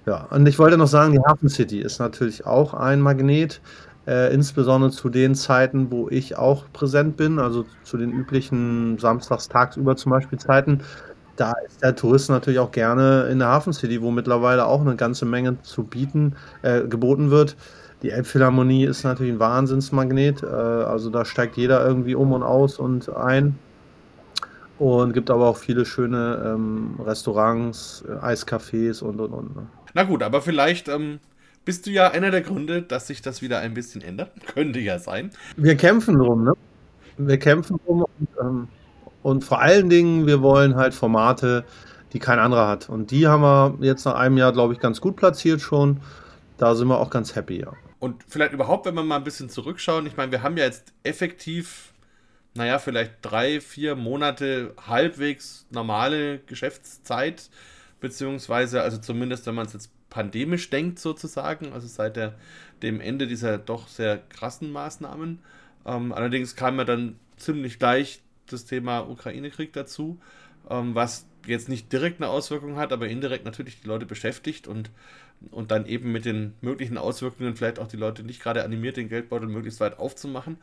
ja. Und ich wollte noch sagen, die Hafen City ist natürlich auch ein Magnet, äh, insbesondere zu den Zeiten, wo ich auch präsent bin, also zu den üblichen samstags tagsüber zum Beispiel Zeiten. Da ist der Tourist natürlich auch gerne in der Hafen City, wo mittlerweile auch eine ganze Menge zu bieten, äh, geboten wird. Die Elbphilharmonie ist natürlich ein Wahnsinnsmagnet. Äh, also da steigt jeder irgendwie um und aus und ein. Und gibt aber auch viele schöne ähm, Restaurants, äh, Eiscafés und und und. Ne? Na gut, aber vielleicht ähm, bist du ja einer der Gründe, dass sich das wieder ein bisschen ändert. Könnte ja sein. Wir kämpfen drum, ne? Wir kämpfen drum und, ähm, und vor allen Dingen, wir wollen halt Formate, die kein anderer hat. Und die haben wir jetzt nach einem Jahr, glaube ich, ganz gut platziert schon. Da sind wir auch ganz happy, ja. Und vielleicht überhaupt, wenn wir mal ein bisschen zurückschauen, ich meine, wir haben ja jetzt effektiv, naja, vielleicht drei, vier Monate halbwegs normale Geschäftszeit, beziehungsweise, also zumindest, wenn man es jetzt pandemisch denkt sozusagen, also seit der, dem Ende dieser doch sehr krassen Maßnahmen. Ähm, allerdings kam ja dann ziemlich gleich das Thema Ukraine-Krieg dazu, ähm, was jetzt nicht direkt eine Auswirkung hat, aber indirekt natürlich die Leute beschäftigt und, und dann eben mit den möglichen Auswirkungen vielleicht auch die Leute nicht gerade animiert, den Geldbeutel möglichst weit aufzumachen.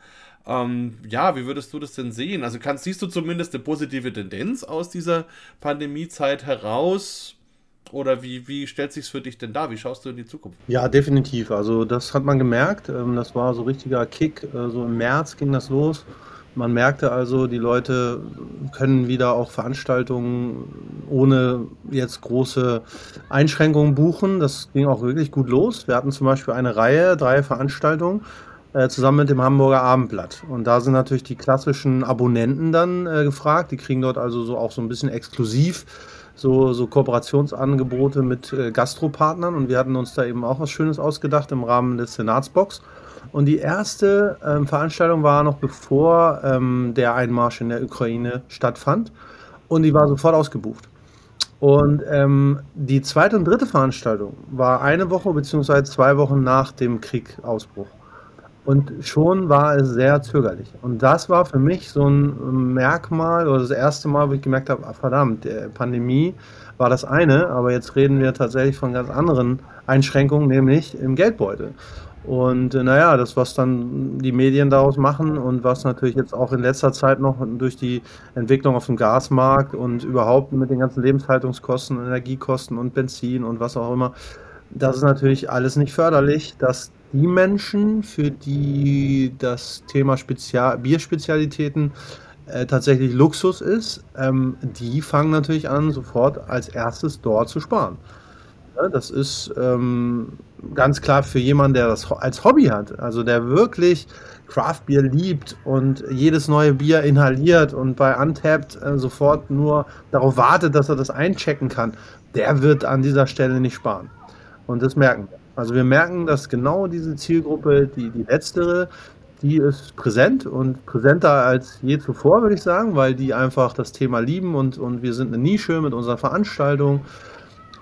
Ähm, ja, wie würdest du das denn sehen? Also kannst, siehst du zumindest eine positive Tendenz aus dieser Pandemiezeit heraus? Oder wie, wie stellt sich für dich denn da? Wie schaust du in die Zukunft? Ja, definitiv. Also das hat man gemerkt. Ähm, das war so richtiger Kick. Äh, so im März ging das los. Man merkte also, die Leute können wieder auch Veranstaltungen ohne jetzt große Einschränkungen buchen. Das ging auch wirklich gut los. Wir hatten zum Beispiel eine Reihe, drei Veranstaltungen äh, zusammen mit dem Hamburger Abendblatt. Und da sind natürlich die klassischen Abonnenten dann äh, gefragt. Die kriegen dort also so auch so ein bisschen exklusiv so, so Kooperationsangebote mit äh, Gastropartnern. Und wir hatten uns da eben auch was Schönes ausgedacht im Rahmen des Senatsbox. Und die erste ähm, Veranstaltung war noch bevor ähm, der Einmarsch in der Ukraine stattfand. Und die war sofort ausgebucht. Und ähm, die zweite und dritte Veranstaltung war eine Woche bzw. zwei Wochen nach dem Kriegausbruch. Und schon war es sehr zögerlich. Und das war für mich so ein Merkmal oder das erste Mal, wo ich gemerkt habe, ah, verdammt, Pandemie war das eine, aber jetzt reden wir tatsächlich von ganz anderen Einschränkungen, nämlich im Geldbeutel. Und äh, naja, das, was dann die Medien daraus machen und was natürlich jetzt auch in letzter Zeit noch durch die Entwicklung auf dem Gasmarkt und überhaupt mit den ganzen Lebenshaltungskosten, Energiekosten und Benzin und was auch immer, das ist natürlich alles nicht förderlich, dass die Menschen, für die das Thema Spezial Bierspezialitäten äh, tatsächlich Luxus ist, ähm, die fangen natürlich an, sofort als erstes dort zu sparen. Das ist ähm, ganz klar für jemanden, der das als Hobby hat, also der wirklich Craft Beer liebt und jedes neue Bier inhaliert und bei Untapped äh, sofort nur darauf wartet, dass er das einchecken kann, der wird an dieser Stelle nicht sparen. Und das merken wir. Also wir merken, dass genau diese Zielgruppe, die, die letztere, die ist präsent und präsenter als je zuvor, würde ich sagen, weil die einfach das Thema lieben und, und wir sind eine Nische mit unserer Veranstaltung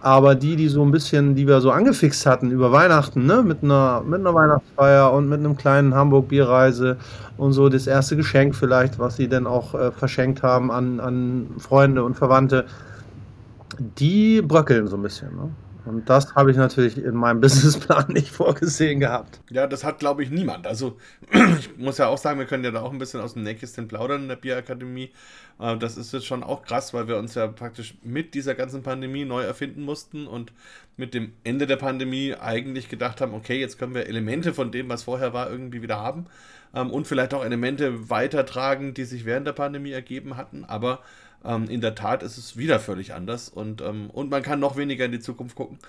aber die, die so ein bisschen, die wir so angefixt hatten über Weihnachten, ne, mit einer, mit einer Weihnachtsfeier und mit einem kleinen Hamburg-Bierreise und so das erste Geschenk vielleicht, was sie dann auch äh, verschenkt haben an, an Freunde und Verwandte, die bröckeln so ein bisschen. Ne? Und das habe ich natürlich in meinem Businessplan nicht vorgesehen gehabt. Ja, das hat, glaube ich, niemand. Also, ich muss ja auch sagen, wir können ja da auch ein bisschen aus dem Nähkästchen plaudern in der Bierakademie. Äh, das ist jetzt schon auch krass, weil wir uns ja praktisch mit dieser ganzen Pandemie neu erfinden mussten und mit dem Ende der Pandemie eigentlich gedacht haben, okay, jetzt können wir Elemente von dem, was vorher war, irgendwie wieder haben ähm, und vielleicht auch Elemente weitertragen, die sich während der Pandemie ergeben hatten. Aber ähm, in der Tat ist es wieder völlig anders und, ähm, und man kann noch weniger in die Zukunft gucken.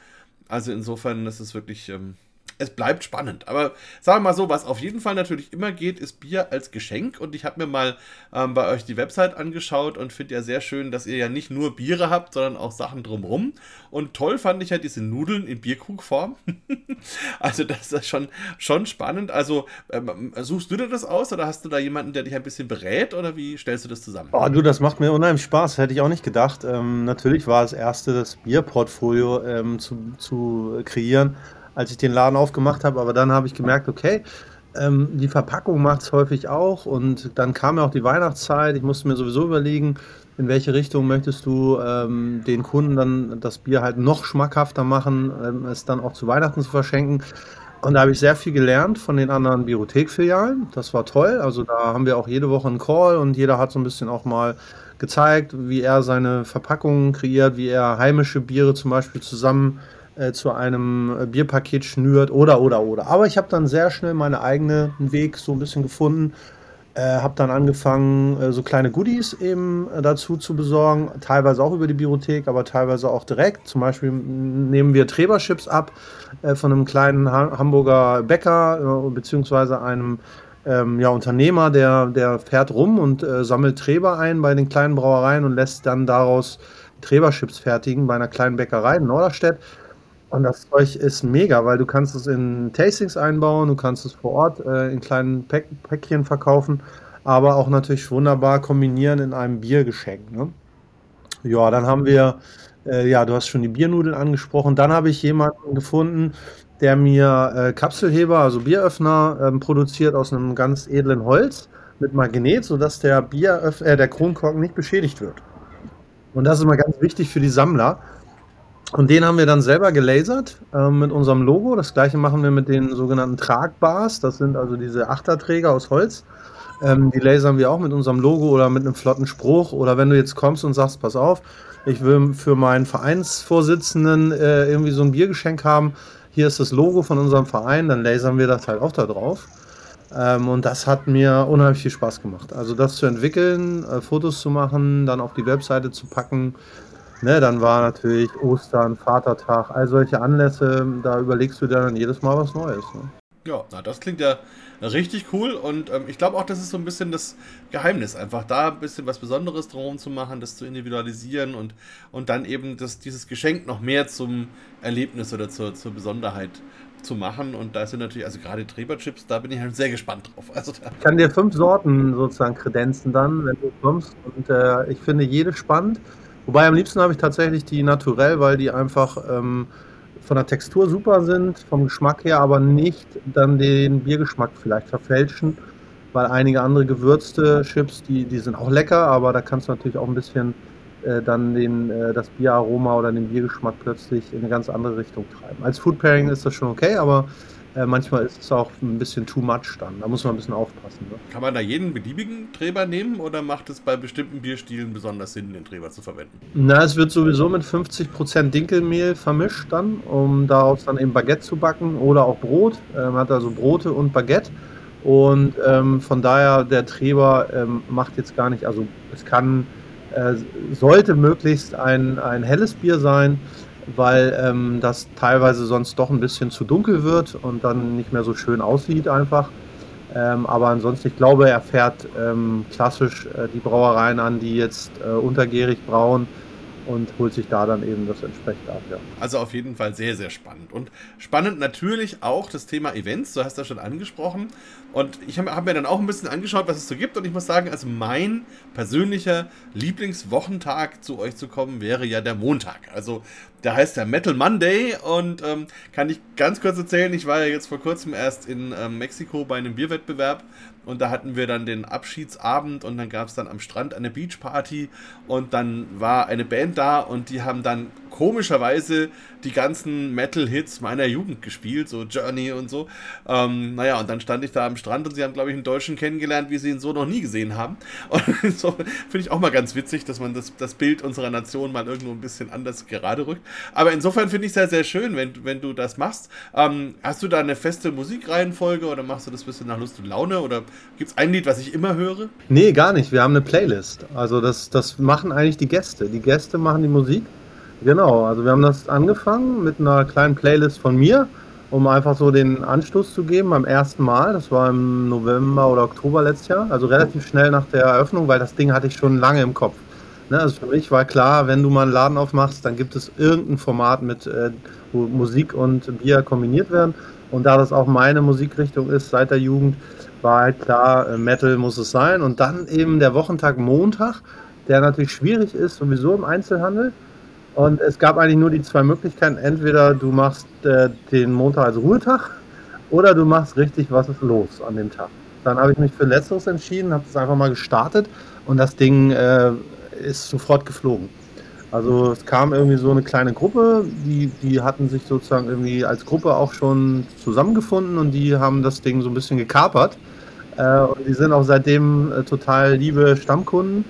Also insofern ist es wirklich ähm, es bleibt spannend. Aber sagen wir mal so, was auf jeden Fall natürlich immer geht, ist Bier als Geschenk. Und ich habe mir mal ähm, bei euch die Website angeschaut und finde ja sehr schön, dass ihr ja nicht nur Biere habt, sondern auch Sachen drumherum. Und toll fand ich ja diese Nudeln in Bierkrugform. also das ist schon, schon spannend. Also ähm, suchst du dir das aus oder hast du da jemanden, der dich ein bisschen berät oder wie stellst du das zusammen? Oh, du, das macht mir unheimlich Spaß. Hätte ich auch nicht gedacht. Ähm, natürlich war das erste, das Bierportfolio ähm, zu, zu kreieren als ich den Laden aufgemacht habe. Aber dann habe ich gemerkt, okay, ähm, die Verpackung macht es häufig auch. Und dann kam ja auch die Weihnachtszeit. Ich musste mir sowieso überlegen, in welche Richtung möchtest du ähm, den Kunden dann das Bier halt noch schmackhafter machen, ähm, es dann auch zu Weihnachten zu verschenken. Und da habe ich sehr viel gelernt von den anderen Biothek-Filialen. Das war toll. Also da haben wir auch jede Woche einen Call und jeder hat so ein bisschen auch mal gezeigt, wie er seine Verpackungen kreiert, wie er heimische Biere zum Beispiel zusammen äh, zu einem äh, Bierpaket schnürt oder oder oder. Aber ich habe dann sehr schnell meinen eigenen Weg so ein bisschen gefunden. Äh, habe dann angefangen, äh, so kleine Goodies eben äh, dazu zu besorgen, teilweise auch über die Bibliothek, aber teilweise auch direkt. Zum Beispiel nehmen wir Treberchips ab äh, von einem kleinen ha Hamburger Bäcker äh, beziehungsweise einem ähm, ja, Unternehmer, der, der fährt rum und sammelt Treber ein bei den kleinen Brauereien und lässt dann daraus Treberchips fertigen bei einer kleinen Bäckerei in Norderstedt. Und das Zeug ist mega, weil du kannst es in Tastings einbauen, du kannst es vor Ort äh, in kleinen Päck Päckchen verkaufen, aber auch natürlich wunderbar kombinieren in einem Biergeschenk. Ne? Ja, dann haben wir, äh, ja, du hast schon die Biernudeln angesprochen. Dann habe ich jemanden gefunden, der mir äh, Kapselheber, also Bieröffner, ähm, produziert aus einem ganz edlen Holz mit Magnet, sodass der, Bieröff äh, der Kronkorken nicht beschädigt wird. Und das ist immer ganz wichtig für die Sammler und den haben wir dann selber gelasert äh, mit unserem Logo. Das gleiche machen wir mit den sogenannten Tragbars. Das sind also diese Achterträger aus Holz. Ähm, die lasern wir auch mit unserem Logo oder mit einem flotten Spruch. Oder wenn du jetzt kommst und sagst, pass auf, ich will für meinen Vereinsvorsitzenden äh, irgendwie so ein Biergeschenk haben. Hier ist das Logo von unserem Verein, dann lasern wir das halt auch da drauf. Ähm, und das hat mir unheimlich viel Spaß gemacht. Also das zu entwickeln, äh, Fotos zu machen, dann auf die Webseite zu packen, Ne, dann war natürlich Ostern, Vatertag, all solche Anlässe, da überlegst du dir dann jedes Mal was Neues. Ne? Ja, na, das klingt ja richtig cool und ähm, ich glaube auch, das ist so ein bisschen das Geheimnis, einfach da ein bisschen was Besonderes drum zu machen, das zu individualisieren und, und dann eben das, dieses Geschenk noch mehr zum Erlebnis oder zur, zur Besonderheit zu machen. Und da sind natürlich, also gerade Treberchips, da bin ich halt sehr gespannt drauf. Also ich kann dir fünf Sorten sozusagen kredenzen dann, wenn du kommst. Und äh, ich finde jede spannend. Wobei am liebsten habe ich tatsächlich die Naturell, weil die einfach ähm, von der Textur super sind, vom Geschmack her, aber nicht dann den Biergeschmack vielleicht verfälschen, weil einige andere gewürzte Chips, die, die sind auch lecker, aber da kannst du natürlich auch ein bisschen äh, dann den, äh, das Bieraroma oder den Biergeschmack plötzlich in eine ganz andere Richtung treiben. Als Food Pairing ist das schon okay, aber äh, manchmal ist es auch ein bisschen too much dann. Da muss man ein bisschen aufpassen. Ne? Kann man da jeden beliebigen Treber nehmen oder macht es bei bestimmten Bierstilen besonders Sinn, den Treber zu verwenden? Na, es wird sowieso mit 50% Dinkelmehl vermischt dann, um daraus dann eben Baguette zu backen oder auch Brot. Äh, man hat also Brote und Baguette. Und ähm, von daher, der Treber ähm, macht jetzt gar nicht, also es kann, äh, sollte möglichst ein, ein helles Bier sein weil ähm, das teilweise sonst doch ein bisschen zu dunkel wird und dann nicht mehr so schön aussieht einfach. Ähm, aber ansonsten, ich glaube, er fährt ähm, klassisch äh, die Brauereien an, die jetzt äh, untergärig brauen und holt sich da dann eben das entsprechend ab. Ja. Also auf jeden Fall sehr, sehr spannend. Und spannend natürlich auch das Thema Events, du hast das schon angesprochen. Und ich habe hab mir dann auch ein bisschen angeschaut, was es so gibt. Und ich muss sagen, also mein persönlicher Lieblingswochentag zu euch zu kommen, wäre ja der Montag. Also der heißt ja Metal Monday und ähm, kann ich ganz kurz erzählen, ich war ja jetzt vor kurzem erst in ähm, Mexiko bei einem Bierwettbewerb und da hatten wir dann den Abschiedsabend und dann gab es dann am Strand eine Beachparty. Und dann war eine Band da und die haben dann komischerweise die ganzen Metal-Hits meiner Jugend gespielt, so Journey und so. Ähm, naja, und dann stand ich da am Strand und sie haben, glaube ich, einen Deutschen kennengelernt, wie sie ihn so noch nie gesehen haben. Und so finde ich auch mal ganz witzig, dass man das, das Bild unserer Nation mal irgendwo ein bisschen anders gerade rückt. Aber insofern finde ich es sehr, sehr schön, wenn, wenn du das machst. Ähm, hast du da eine feste Musikreihenfolge oder machst du das ein bisschen nach Lust und Laune? Oder gibt es ein Lied, was ich immer höre? Nee, gar nicht. Wir haben eine Playlist. Also das, das machen eigentlich die Gäste. Die Gäste machen die Musik. Genau, also wir haben das angefangen mit einer kleinen Playlist von mir, um einfach so den Anstoß zu geben beim ersten Mal. Das war im November oder Oktober letztes Jahr, also relativ schnell nach der Eröffnung, weil das Ding hatte ich schon lange im Kopf. Ne, also für mich war klar, wenn du mal einen Laden aufmachst, dann gibt es irgendein Format mit, äh, wo Musik und Bier kombiniert werden. Und da das auch meine Musikrichtung ist seit der Jugend, war halt klar, äh, Metal muss es sein. Und dann eben der Wochentag Montag, der natürlich schwierig ist, sowieso im Einzelhandel. Und es gab eigentlich nur die zwei Möglichkeiten. Entweder du machst äh, den Montag als Ruhetag oder du machst richtig, was ist los an dem Tag. Dann habe ich mich für Letzteres entschieden, habe es einfach mal gestartet und das Ding äh, ist sofort geflogen. Also es kam irgendwie so eine kleine Gruppe, die, die hatten sich sozusagen irgendwie als Gruppe auch schon zusammengefunden und die haben das Ding so ein bisschen gekapert. Äh, und die sind auch seitdem äh, total liebe Stammkunden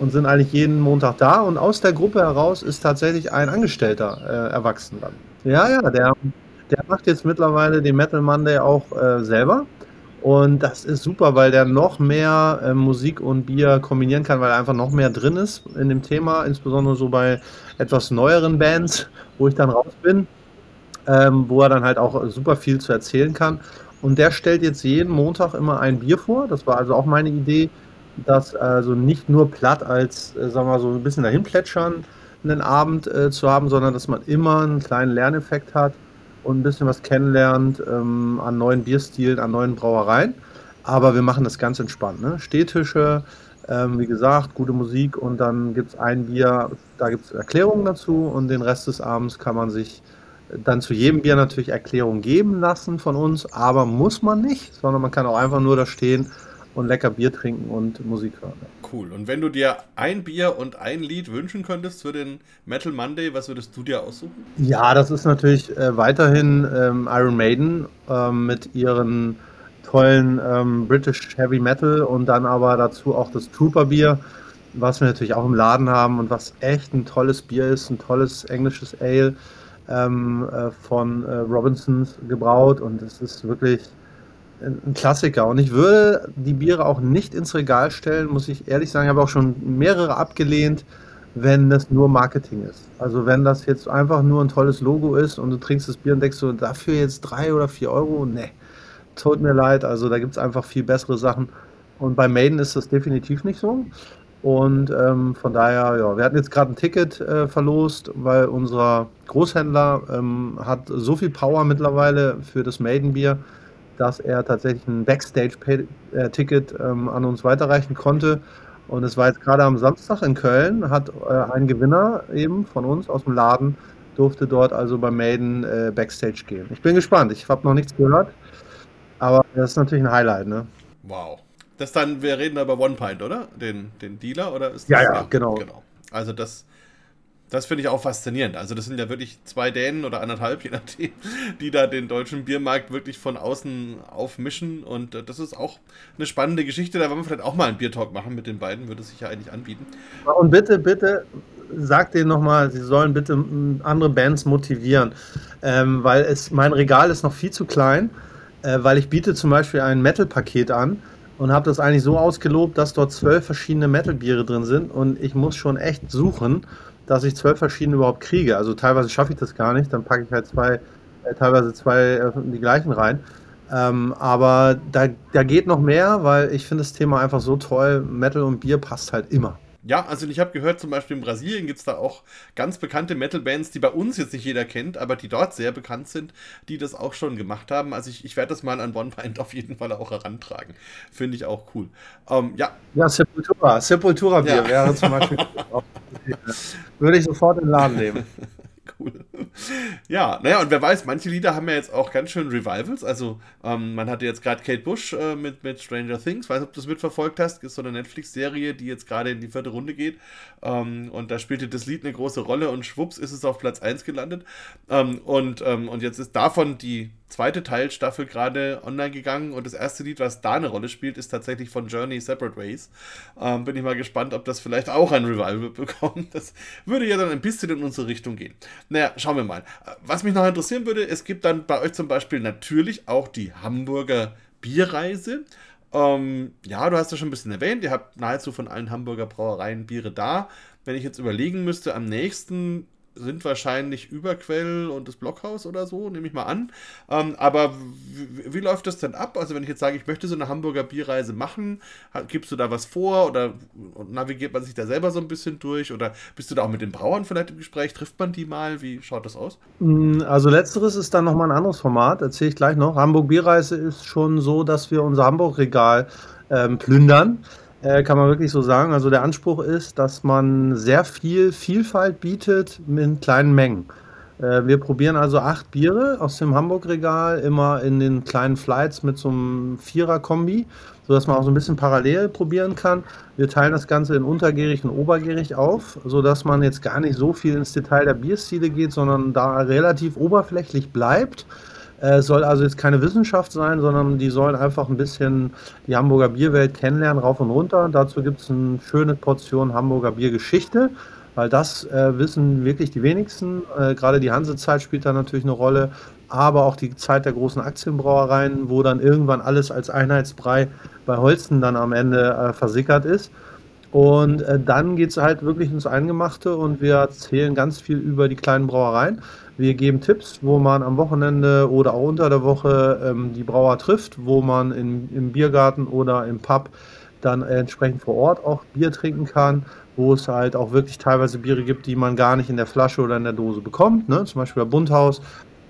und sind eigentlich jeden Montag da. Und aus der Gruppe heraus ist tatsächlich ein Angestellter äh, erwachsen dann. Ja, ja, der, der macht jetzt mittlerweile den Metal Monday auch äh, selber. Und das ist super, weil der noch mehr äh, Musik und Bier kombinieren kann, weil er einfach noch mehr drin ist in dem Thema, insbesondere so bei etwas neueren Bands, wo ich dann raus bin, ähm, wo er dann halt auch super viel zu erzählen kann. Und der stellt jetzt jeden Montag immer ein Bier vor. Das war also auch meine Idee, das also nicht nur platt als, äh, sagen wir mal, so ein bisschen dahin plätschern einen Abend äh, zu haben, sondern dass man immer einen kleinen Lerneffekt hat und ein bisschen was kennenlernt ähm, an neuen Bierstilen, an neuen Brauereien. Aber wir machen das ganz entspannt. Ne? Stehtische, ähm, wie gesagt, gute Musik und dann gibt es ein Bier, da gibt es Erklärungen dazu und den Rest des Abends kann man sich dann zu jedem Bier natürlich Erklärungen geben lassen von uns, aber muss man nicht, sondern man kann auch einfach nur da stehen und lecker Bier trinken und Musik hören. Cool. Und wenn du dir ein Bier und ein Lied wünschen könntest für den Metal Monday, was würdest du dir aussuchen? Ja, das ist natürlich äh, weiterhin ähm, Iron Maiden ähm, mit ihren tollen ähm, British Heavy Metal und dann aber dazu auch das Trooper Bier, was wir natürlich auch im Laden haben und was echt ein tolles Bier ist, ein tolles englisches Ale ähm, äh, von äh, Robinsons gebraut und es ist wirklich ein Klassiker. Und ich würde die Biere auch nicht ins Regal stellen, muss ich ehrlich sagen. Ich habe auch schon mehrere abgelehnt, wenn das nur Marketing ist. Also wenn das jetzt einfach nur ein tolles Logo ist und du trinkst das Bier und denkst so, dafür jetzt drei oder vier Euro, ne, tut mir leid. Also da gibt es einfach viel bessere Sachen. Und bei Maiden ist das definitiv nicht so. Und ähm, von daher, ja, wir hatten jetzt gerade ein Ticket äh, verlost, weil unser Großhändler ähm, hat so viel Power mittlerweile für das Maiden-Bier, dass er tatsächlich ein Backstage-Ticket ähm, an uns weiterreichen konnte. Und es war jetzt gerade am Samstag in Köln, hat äh, ein Gewinner eben von uns aus dem Laden, durfte dort also bei Maiden äh, Backstage gehen. Ich bin gespannt, ich habe noch nichts gehört, aber das ist natürlich ein Highlight, ne? Wow. Das dann, wir reden da über One Pint, oder? Den, den Dealer, oder ist das? Ja, ja, genau. genau. Also das, das finde ich auch faszinierend. Also das sind ja wirklich zwei Dänen oder anderthalb, je nachdem, die da den deutschen Biermarkt wirklich von außen aufmischen. Und äh, das ist auch eine spannende Geschichte. Da wollen wir vielleicht auch mal einen Biertalk machen mit den beiden, würde sich ja eigentlich anbieten. Und bitte, bitte, sagt denen nochmal, sie sollen bitte andere Bands motivieren. Ähm, weil es, mein Regal ist noch viel zu klein, äh, weil ich biete zum Beispiel ein Metal-Paket an und habe das eigentlich so ausgelobt, dass dort zwölf verschiedene Metal-Biere drin sind und ich muss schon echt suchen dass ich zwölf verschiedene überhaupt kriege. Also teilweise schaffe ich das gar nicht, dann packe ich halt zwei, äh, teilweise zwei äh, die gleichen rein. Ähm, aber da, da geht noch mehr, weil ich finde das Thema einfach so toll. Metal und Bier passt halt immer. Ja, also ich habe gehört, zum Beispiel in Brasilien gibt es da auch ganz bekannte Metal-Bands, die bei uns jetzt nicht jeder kennt, aber die dort sehr bekannt sind, die das auch schon gemacht haben. Also ich, ich werde das mal an One Pint auf jeden Fall auch herantragen. Finde ich auch cool. Ähm, ja. Ja, Sepultura. Sepultura-Bier ja. wäre zum Beispiel. Würde ich sofort in den Laden nehmen. cool. Ja, naja, und wer weiß, manche Lieder haben ja jetzt auch ganz schön Revivals. Also, ähm, man hatte jetzt gerade Kate Bush äh, mit, mit Stranger Things. Weiß nicht, ob du das mitverfolgt hast. Ist so eine Netflix-Serie, die jetzt gerade in die vierte Runde geht. Ähm, und da spielte das Lied eine große Rolle und schwupps ist es auf Platz 1 gelandet. Ähm, und, ähm, und jetzt ist davon die zweite Teilstaffel gerade online gegangen und das erste Lied, was da eine Rolle spielt, ist tatsächlich von Journey Separate Ways. Ähm, bin ich mal gespannt, ob das vielleicht auch ein Revival bekommt. Das würde ja dann ein bisschen in unsere Richtung gehen. Naja, schauen wir mal. Was mich noch interessieren würde, es gibt dann bei euch zum Beispiel natürlich auch die Hamburger Bierreise. Ähm, ja, du hast ja schon ein bisschen erwähnt, ihr habt nahezu von allen Hamburger Brauereien Biere da. Wenn ich jetzt überlegen müsste, am nächsten sind wahrscheinlich Überquell und das Blockhaus oder so, nehme ich mal an. Ähm, aber wie, läuft das denn ab? Also wenn ich jetzt sage, ich möchte so eine Hamburger Bierreise machen, gibst du da was vor oder navigiert man sich da selber so ein bisschen durch oder bist du da auch mit den Brauern vielleicht im Gespräch? Trifft man die mal? Wie schaut das aus? Mm, also letzteres ist dann nochmal ein anderes Format, erzähle ich gleich noch. Hamburg Bierreise ist schon so, dass wir unser Hamburg-Regal ähm, plündern. Äh, kann man wirklich so sagen. Also der Anspruch ist, dass man sehr viel Vielfalt bietet in kleinen Mengen. Äh, wir probieren also acht Biere aus dem Hamburg-Regal immer in den kleinen Flights mit so einem Vierer-Kombi, sodass man auch so ein bisschen parallel probieren kann. Wir teilen das Ganze in untergärig und obergärig auf, sodass man jetzt gar nicht so viel ins Detail der Bierstile geht, sondern da relativ oberflächlich bleibt. Es soll also jetzt keine Wissenschaft sein, sondern die sollen einfach ein bisschen die Hamburger Bierwelt kennenlernen, rauf und runter. Dazu gibt es eine schöne Portion Hamburger Biergeschichte. weil das äh, wissen wirklich die wenigsten. Äh, Gerade die Hansezeit spielt da natürlich eine Rolle, aber auch die Zeit der großen Aktienbrauereien, wo dann irgendwann alles als Einheitsbrei bei Holsten dann am Ende äh, versickert ist. Und äh, dann geht es halt wirklich ins Eingemachte und wir erzählen ganz viel über die kleinen Brauereien. Wir geben Tipps, wo man am Wochenende oder auch unter der Woche ähm, die Brauer trifft, wo man in, im Biergarten oder im Pub dann entsprechend vor Ort auch Bier trinken kann, wo es halt auch wirklich teilweise Biere gibt, die man gar nicht in der Flasche oder in der Dose bekommt. Ne? Zum Beispiel bei Bunthaus.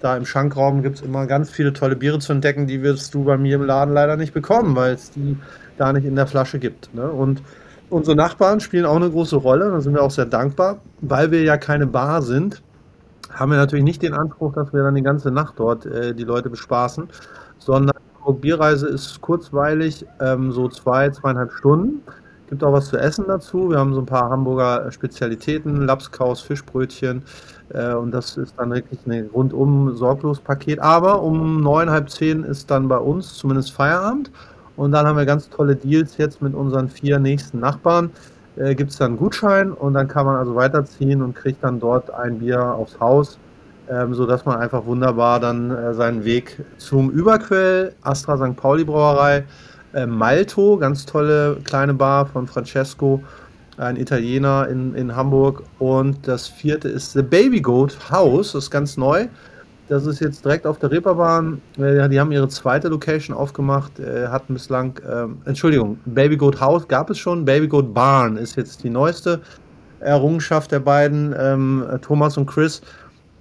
Da im Schankraum gibt es immer ganz viele tolle Biere zu entdecken, die wirst du bei mir im Laden leider nicht bekommen, weil es die da nicht in der Flasche gibt. Ne? Und unsere Nachbarn spielen auch eine große Rolle, da sind wir auch sehr dankbar. Weil wir ja keine Bar sind, haben wir natürlich nicht den Anspruch, dass wir dann die ganze Nacht dort äh, die Leute bespaßen, sondern Bierreise ist kurzweilig, ähm, so zwei, zweieinhalb Stunden. Gibt auch was zu essen dazu. Wir haben so ein paar Hamburger Spezialitäten, Lapskaus, Fischbrötchen. Äh, und das ist dann wirklich ein rundum sorglos Paket. Aber um neun, halb zehn ist dann bei uns zumindest Feierabend. Und dann haben wir ganz tolle Deals jetzt mit unseren vier nächsten Nachbarn. Äh, Gibt es dann einen Gutschein und dann kann man also weiterziehen und kriegt dann dort ein Bier aufs Haus, ähm, sodass man einfach wunderbar dann äh, seinen Weg zum Überquell, Astra St. Pauli Brauerei, äh, Malto, ganz tolle kleine Bar von Francesco, ein Italiener in, in Hamburg. Und das vierte ist The Baby Goat House, das ist ganz neu. Das ist jetzt direkt auf der Reeperbahn. Äh, die haben ihre zweite Location aufgemacht, äh, hatten bislang, ähm, Entschuldigung, Baby Goat House gab es schon, Baby Goat Barn ist jetzt die neueste Errungenschaft der beiden, ähm, Thomas und Chris.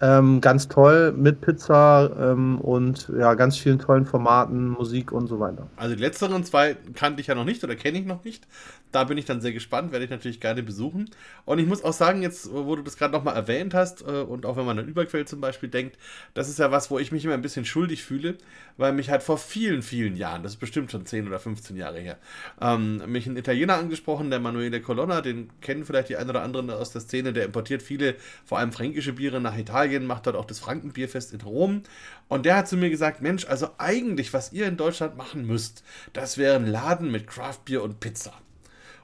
Ähm, ganz toll mit Pizza ähm, und ja, ganz vielen tollen Formaten, Musik und so weiter. Also die letzteren zwei kannte ich ja noch nicht oder kenne ich noch nicht. Da bin ich dann sehr gespannt, werde ich natürlich gerne besuchen. Und ich muss auch sagen, jetzt, wo du das gerade nochmal erwähnt hast, äh, und auch wenn man an Überquell zum Beispiel denkt, das ist ja was, wo ich mich immer ein bisschen schuldig fühle, weil mich halt vor vielen, vielen Jahren, das ist bestimmt schon 10 oder 15 Jahre her, ähm, mich ein Italiener angesprochen, der Manuele Colonna, den kennen vielleicht die ein oder anderen aus der Szene, der importiert viele, vor allem fränkische Biere nach Italien, macht dort auch das Frankenbierfest in Rom. Und der hat zu mir gesagt, Mensch, also eigentlich, was ihr in Deutschland machen müsst, das wäre ein Laden mit Craftbier und Pizza.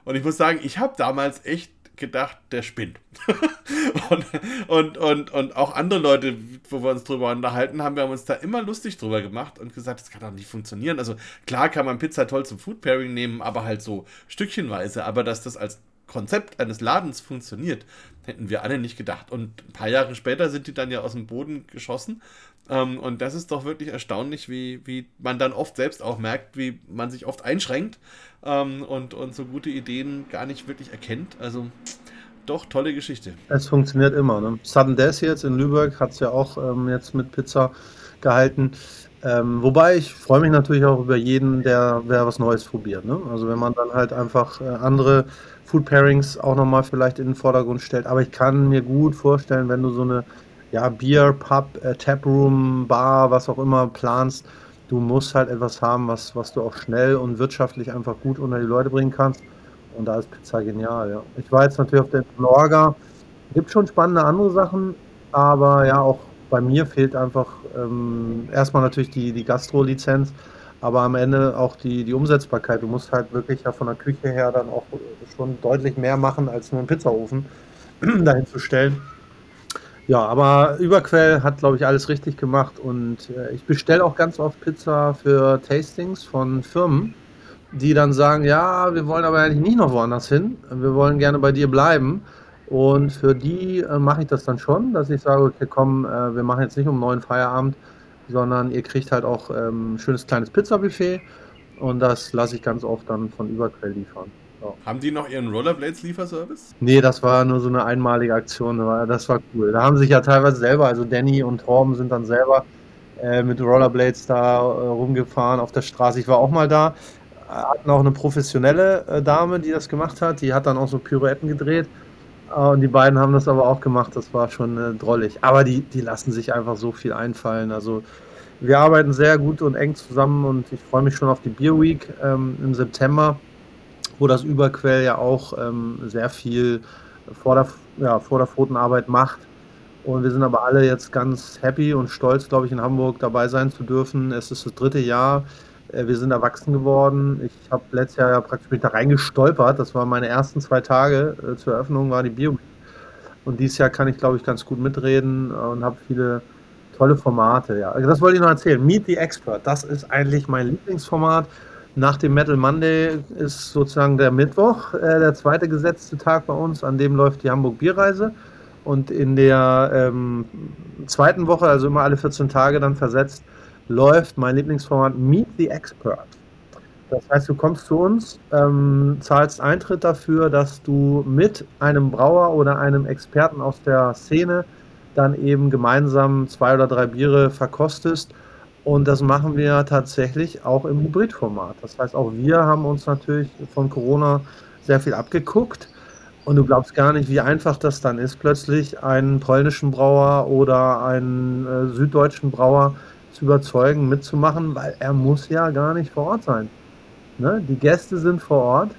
Und ich muss sagen, ich habe damals echt gedacht, der spinnt. und, und, und, und auch andere Leute, wo wir uns drüber unterhalten haben, wir haben uns da immer lustig drüber gemacht und gesagt, das kann doch nicht funktionieren. Also klar kann man Pizza toll zum Food Pairing nehmen, aber halt so stückchenweise. Aber dass das als Konzept eines Ladens funktioniert, hätten wir alle nicht gedacht. Und ein paar Jahre später sind die dann ja aus dem Boden geschossen. Ähm, und das ist doch wirklich erstaunlich, wie, wie man dann oft selbst auch merkt, wie man sich oft einschränkt ähm, und, und so gute Ideen gar nicht wirklich erkennt. Also doch, tolle Geschichte. Es funktioniert immer. Ne? Sudden Death jetzt in Lübeck hat es ja auch ähm, jetzt mit Pizza gehalten. Ähm, wobei ich freue mich natürlich auch über jeden, der, der was Neues probiert. Ne? Also wenn man dann halt einfach äh, andere Food Pairings auch nochmal vielleicht in den Vordergrund stellt. Aber ich kann mir gut vorstellen, wenn du so eine ja, Bier, Pub, äh, Taproom, Bar, was auch immer planst, du musst halt etwas haben, was, was du auch schnell und wirtschaftlich einfach gut unter die Leute bringen kannst. Und da ist Pizza genial, ja. Ich war jetzt natürlich auf der Orga. Gibt schon spannende andere Sachen, aber ja, auch bei mir fehlt einfach ähm, erstmal natürlich die, die Gastro-Lizenz aber am Ende auch die, die Umsetzbarkeit. Du musst halt wirklich ja von der Küche her dann auch schon deutlich mehr machen, als nur einen Pizzaofen dahin zu stellen. Ja, aber Überquell hat, glaube ich, alles richtig gemacht und äh, ich bestelle auch ganz oft Pizza für Tastings von Firmen, die dann sagen, ja, wir wollen aber eigentlich nicht noch woanders hin, wir wollen gerne bei dir bleiben. Und für die äh, mache ich das dann schon, dass ich sage, okay, komm, äh, wir machen jetzt nicht um neun Feierabend, sondern ihr kriegt halt auch ähm, ein schönes kleines Pizza-Buffet und das lasse ich ganz oft dann von Überquell liefern. Ja. Haben die noch ihren Rollerblades-Lieferservice? Nee, das war nur so eine einmalige Aktion, das war cool. Da haben sich ja teilweise selber, also Danny und Torben sind dann selber äh, mit Rollerblades da äh, rumgefahren auf der Straße. Ich war auch mal da, hatten auch eine professionelle äh, Dame, die das gemacht hat, die hat dann auch so Pirouetten gedreht. Äh, und die beiden haben das aber auch gemacht, das war schon äh, drollig. Aber die, die lassen sich einfach so viel einfallen. Also wir arbeiten sehr gut und eng zusammen und ich freue mich schon auf die Beer Week ähm, im September, wo das Überquell ja auch ähm, sehr viel Vorder ja, Vorderpfotenarbeit macht. Und wir sind aber alle jetzt ganz happy und stolz, glaube ich, in Hamburg dabei sein zu dürfen. Es ist das dritte Jahr. Äh, wir sind erwachsen geworden. Ich habe letztes Jahr ja praktisch mich da reingestolpert. Das waren meine ersten zwei Tage äh, zur Eröffnung, war die Bio. Und dieses Jahr kann ich, glaube ich, ganz gut mitreden und habe viele tolle Formate. Ja, also das wollte ich noch erzählen. Meet the Expert, das ist eigentlich mein Lieblingsformat. Nach dem Metal Monday ist sozusagen der Mittwoch, äh, der zweite gesetzte Tag bei uns, an dem läuft die Hamburg Bierreise. Und in der ähm, zweiten Woche, also immer alle 14 Tage dann versetzt, läuft mein Lieblingsformat Meet the Expert. Das heißt, du kommst zu uns, ähm, zahlst Eintritt dafür, dass du mit einem Brauer oder einem Experten aus der Szene dann eben gemeinsam zwei oder drei Biere verkostest. Und das machen wir tatsächlich auch im Hybridformat. Das heißt, auch wir haben uns natürlich von Corona sehr viel abgeguckt. Und du glaubst gar nicht, wie einfach das dann ist, plötzlich einen polnischen Brauer oder einen äh, süddeutschen Brauer zu überzeugen, mitzumachen, weil er muss ja gar nicht vor Ort sein. Ne? Die Gäste sind vor Ort,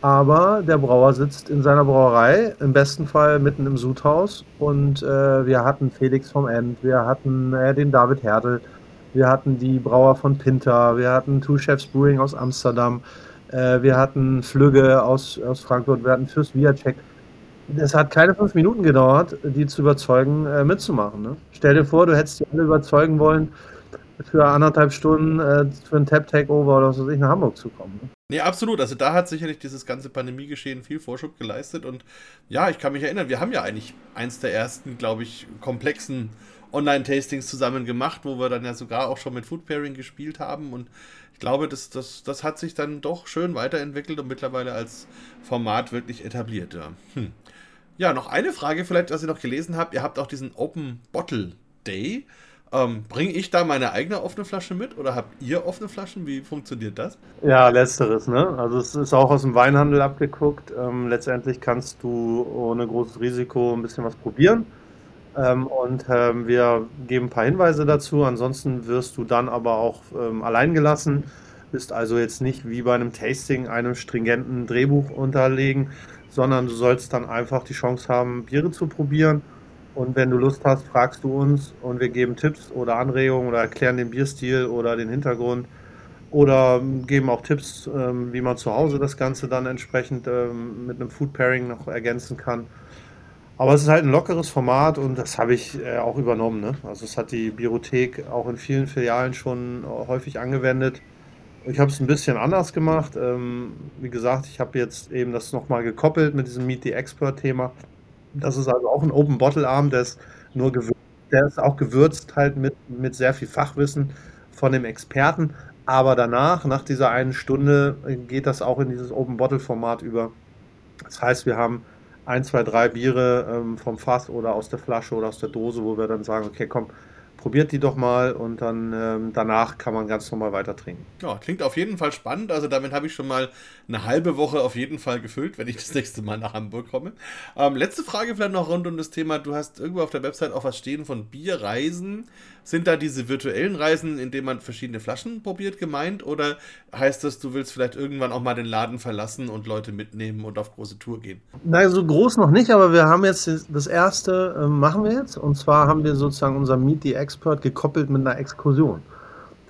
aber der Brauer sitzt in seiner Brauerei, im besten Fall mitten im Sudhaus. Und äh, wir hatten Felix vom End, wir hatten äh, den David Hertel, wir hatten die Brauer von Pinter, wir hatten Two Chefs Brewing aus Amsterdam, äh, wir hatten Flügge aus, aus Frankfurt, wir hatten Fürst Viacek. Es hat keine fünf Minuten gedauert, die zu überzeugen, äh, mitzumachen. Ne? Stell dir vor, du hättest die alle überzeugen wollen, für anderthalb Stunden äh, für ein Tap-Takeover oder was weiß nach Hamburg zu kommen. Ne? Nee, absolut. Also da hat sicherlich dieses ganze Pandemiegeschehen viel Vorschub geleistet. Und ja, ich kann mich erinnern, wir haben ja eigentlich eins der ersten, glaube ich, komplexen Online-Tastings zusammen gemacht, wo wir dann ja sogar auch schon mit Food Pairing gespielt haben. Und ich glaube, das, das, das hat sich dann doch schön weiterentwickelt und mittlerweile als Format wirklich etabliert. Ja, hm. ja noch eine Frage vielleicht, was ich noch gelesen habe. Ihr habt auch diesen Open Bottle Day. Ähm, Bringe ich da meine eigene offene Flasche mit oder habt ihr offene Flaschen? Wie funktioniert das? Ja, letzteres. Ne? Also es ist auch aus dem Weinhandel abgeguckt. Ähm, letztendlich kannst du ohne großes Risiko ein bisschen was probieren. Ähm, und ähm, wir geben ein paar Hinweise dazu. Ansonsten wirst du dann aber auch ähm, allein gelassen. Bist also jetzt nicht wie bei einem Tasting einem stringenten Drehbuch unterlegen, sondern du sollst dann einfach die Chance haben, Biere zu probieren und wenn du Lust hast, fragst du uns und wir geben Tipps oder Anregungen oder erklären den Bierstil oder den Hintergrund oder geben auch Tipps, ähm, wie man zu Hause das Ganze dann entsprechend ähm, mit einem Food Pairing noch ergänzen kann. Aber es ist halt ein lockeres Format und das habe ich äh, auch übernommen. Ne? Also es hat die Biothek auch in vielen Filialen schon äh, häufig angewendet. Ich habe es ein bisschen anders gemacht. Ähm, wie gesagt, ich habe jetzt eben das nochmal gekoppelt mit diesem Meet the Expert-Thema. Das ist also auch ein Open-Bottle-Arm, der ist nur gewürzt, der ist auch gewürzt halt mit, mit sehr viel Fachwissen von dem Experten. Aber danach, nach dieser einen Stunde, geht das auch in dieses Open-Bottle-Format über. Das heißt, wir haben ein, zwei, drei Biere ähm, vom Fass oder aus der Flasche oder aus der Dose, wo wir dann sagen, okay, komm, probiert die doch mal und dann ähm, danach kann man ganz normal weiter trinken. Ja, klingt auf jeden Fall spannend. Also damit habe ich schon mal eine halbe Woche auf jeden Fall gefüllt, wenn ich das nächste Mal nach Hamburg komme. Ähm, letzte Frage vielleicht noch rund um das Thema. Du hast irgendwo auf der Website auch was stehen von Bierreisen. Sind da diese virtuellen Reisen, in denen man verschiedene Flaschen probiert, gemeint? Oder heißt das, du willst vielleicht irgendwann auch mal den Laden verlassen und Leute mitnehmen und auf große Tour gehen? Nein, so groß noch nicht, aber wir haben jetzt das erste, äh, machen wir jetzt. Und zwar haben wir sozusagen unser Meet the Expert gekoppelt mit einer Exkursion.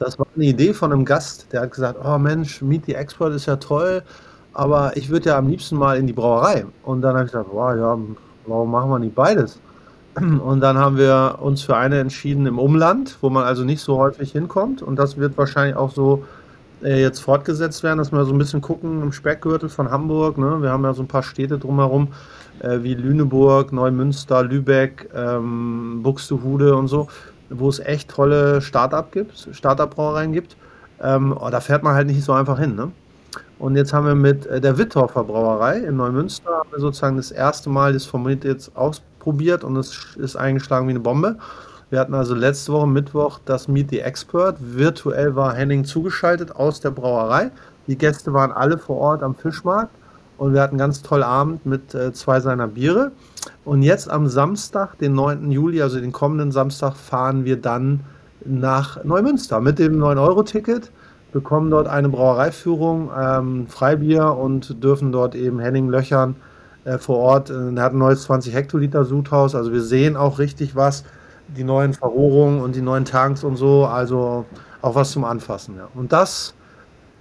Das war eine Idee von einem Gast, der hat gesagt, oh Mensch, Meet the Expert ist ja toll, aber ich würde ja am liebsten mal in die Brauerei. Und dann habe ich gesagt, wow, ja, warum machen wir nicht beides? Und dann haben wir uns für eine entschieden im Umland, wo man also nicht so häufig hinkommt. Und das wird wahrscheinlich auch so äh, jetzt fortgesetzt werden, dass wir so ein bisschen gucken im Speckgürtel von Hamburg. Ne? Wir haben ja so ein paar Städte drumherum, äh, wie Lüneburg, Neumünster, Lübeck, ähm, Buxtehude und so, wo es echt tolle Start-up gibt, Start-up-Brauereien gibt. Ähm, oh, da fährt man halt nicht so einfach hin. Ne? Und jetzt haben wir mit äh, der Wittorfer Brauerei in Neumünster sozusagen das erste Mal das Format jetzt ausprobiert und es ist eingeschlagen wie eine Bombe. Wir hatten also letzte Woche Mittwoch das Meet the Expert. Virtuell war Henning zugeschaltet aus der Brauerei. Die Gäste waren alle vor Ort am Fischmarkt und wir hatten einen ganz tollen Abend mit äh, zwei seiner Biere. Und jetzt am Samstag, den 9. Juli, also den kommenden Samstag, fahren wir dann nach Neumünster mit dem 9-Euro-Ticket bekommen dort eine Brauereiführung, ähm, Freibier und dürfen dort eben Henning löchern äh, vor Ort. Äh, er hat ein neues 20 Hektoliter Sudhaus, also wir sehen auch richtig was, die neuen Verrohrungen und die neuen Tanks und so, also auch was zum Anfassen. Ja. Und das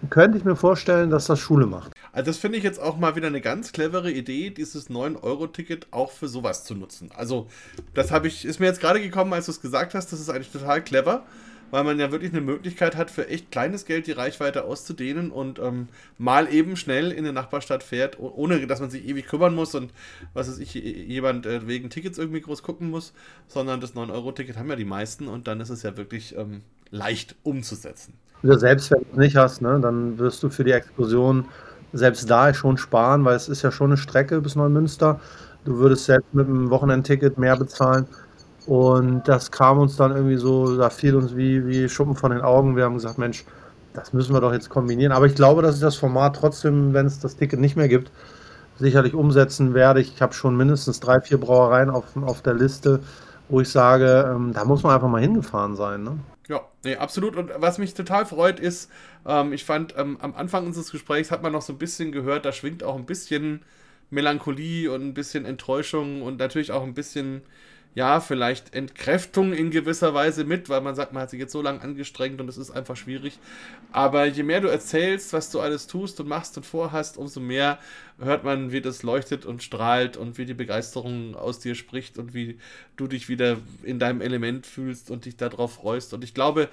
könnte ich mir vorstellen, dass das Schule macht. Also das finde ich jetzt auch mal wieder eine ganz clevere Idee, dieses 9-Euro-Ticket auch für sowas zu nutzen. Also das ich, ist mir jetzt gerade gekommen, als du es gesagt hast, das ist eigentlich total clever weil man ja wirklich eine Möglichkeit hat, für echt kleines Geld die Reichweite auszudehnen und ähm, mal eben schnell in eine Nachbarstadt fährt, ohne dass man sich ewig kümmern muss und was weiß ich, jemand äh, wegen Tickets irgendwie groß gucken muss, sondern das 9-Euro-Ticket haben ja die meisten und dann ist es ja wirklich ähm, leicht umzusetzen. Ja, selbst wenn du es nicht hast, ne, dann wirst du für die Exkursion selbst da schon sparen, weil es ist ja schon eine Strecke bis Neumünster. Du würdest selbst mit einem Wochenendticket mehr bezahlen. Und das kam uns dann irgendwie so, da fiel uns wie, wie Schuppen von den Augen. Wir haben gesagt, Mensch, das müssen wir doch jetzt kombinieren. Aber ich glaube, dass ich das Format trotzdem, wenn es das Ticket nicht mehr gibt, sicherlich umsetzen werde. Ich habe schon mindestens drei, vier Brauereien auf, auf der Liste, wo ich sage, ähm, da muss man einfach mal hingefahren sein. Ne? Ja, nee, absolut. Und was mich total freut, ist, ähm, ich fand, ähm, am Anfang unseres Gesprächs hat man noch so ein bisschen gehört, da schwingt auch ein bisschen Melancholie und ein bisschen Enttäuschung und natürlich auch ein bisschen ja, vielleicht Entkräftung in gewisser Weise mit, weil man sagt, man hat sich jetzt so lange angestrengt und es ist einfach schwierig. Aber je mehr du erzählst, was du alles tust und machst und vorhast, umso mehr hört man, wie das leuchtet und strahlt und wie die Begeisterung aus dir spricht und wie du dich wieder in deinem Element fühlst und dich darauf freust. Und ich glaube,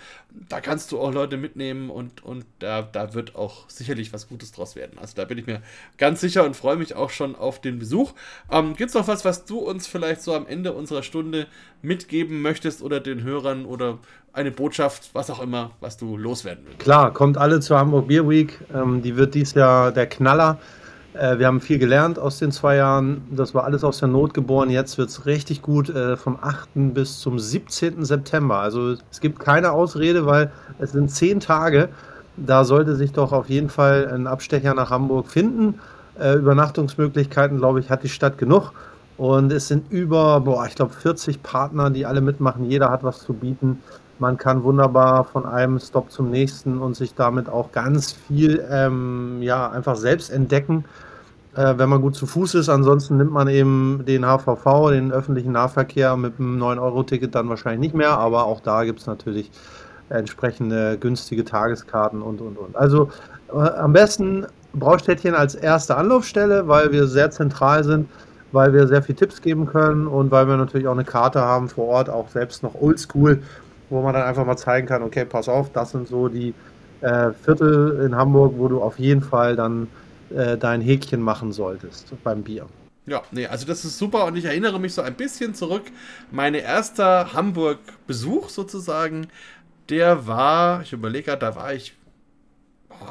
da kannst du auch Leute mitnehmen und, und da, da wird auch sicherlich was Gutes draus werden. Also da bin ich mir ganz sicher und freue mich auch schon auf den Besuch. Ähm, Gibt es noch was, was du uns vielleicht so am Ende unserer Stunde mitgeben möchtest oder den Hörern oder eine Botschaft, was auch immer, was du loswerden willst? Klar, kommt alle zur Hamburg Beer Week. Ähm, die wird dies Jahr der Knaller. Äh, wir haben viel gelernt aus den zwei Jahren. Das war alles aus der Not geboren. Jetzt wird es richtig gut äh, vom 8. bis zum 17. September. Also es gibt keine Ausrede, weil es sind zehn Tage. Da sollte sich doch auf jeden Fall ein Abstecher nach Hamburg finden. Äh, Übernachtungsmöglichkeiten, glaube ich, hat die Stadt genug. Und es sind über, boah, ich glaube, 40 Partner, die alle mitmachen. Jeder hat was zu bieten. Man kann wunderbar von einem Stop zum nächsten und sich damit auch ganz viel ähm, ja, einfach selbst entdecken, äh, wenn man gut zu Fuß ist. Ansonsten nimmt man eben den HVV, den öffentlichen Nahverkehr mit einem 9-Euro-Ticket dann wahrscheinlich nicht mehr, aber auch da gibt es natürlich entsprechende günstige Tageskarten und und und. Also äh, am besten Braustädtchen als erste Anlaufstelle, weil wir sehr zentral sind, weil wir sehr viele Tipps geben können und weil wir natürlich auch eine Karte haben vor Ort, auch selbst noch oldschool wo man dann einfach mal zeigen kann, okay, pass auf, das sind so die äh, Viertel in Hamburg, wo du auf jeden Fall dann äh, dein Häkchen machen solltest beim Bier. Ja, nee, also das ist super und ich erinnere mich so ein bisschen zurück. Mein erster Hamburg-Besuch sozusagen, der war, ich überlege gerade, da war ich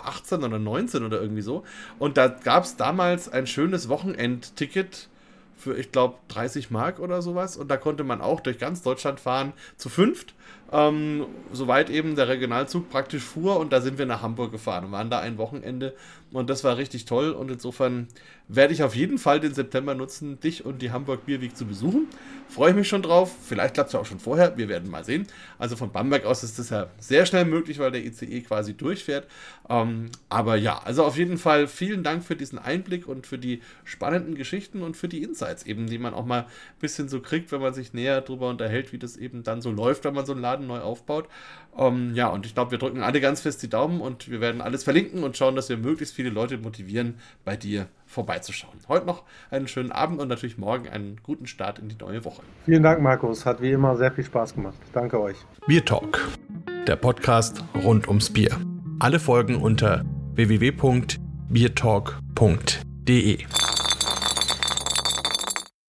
18 oder 19 oder irgendwie so. Und da gab es damals ein schönes Wochenendticket für, ich glaube, 30 Mark oder sowas. Und da konnte man auch durch ganz Deutschland fahren, zu fünft ähm, soweit eben der Regionalzug praktisch fuhr und da sind wir nach Hamburg gefahren und waren da ein Wochenende und das war richtig toll und insofern werde ich auf jeden Fall den September nutzen, dich und die Hamburg Bierweg zu besuchen. Freue ich mich schon drauf. Vielleicht klappt es ja auch schon vorher. Wir werden mal sehen. Also von Bamberg aus ist das ja sehr schnell möglich, weil der ICE quasi durchfährt. Ähm, aber ja, also auf jeden Fall vielen Dank für diesen Einblick und für die spannenden Geschichten und für die Insights eben, die man auch mal ein bisschen so kriegt, wenn man sich näher darüber unterhält, wie das eben dann so läuft, wenn man so einen Laden neu aufbaut. Ähm, ja, und ich glaube, wir drücken alle ganz fest die Daumen und wir werden alles verlinken und schauen, dass wir möglichst viele Leute motivieren, bei dir vorbeizuschauen. Heute noch einen schönen Abend und natürlich morgen einen guten Start in die neue Woche. Vielen Dank, Markus. Hat wie immer sehr viel Spaß gemacht. Danke euch. Bier Talk, der Podcast rund ums Bier. Alle Folgen unter www.biertalk.de.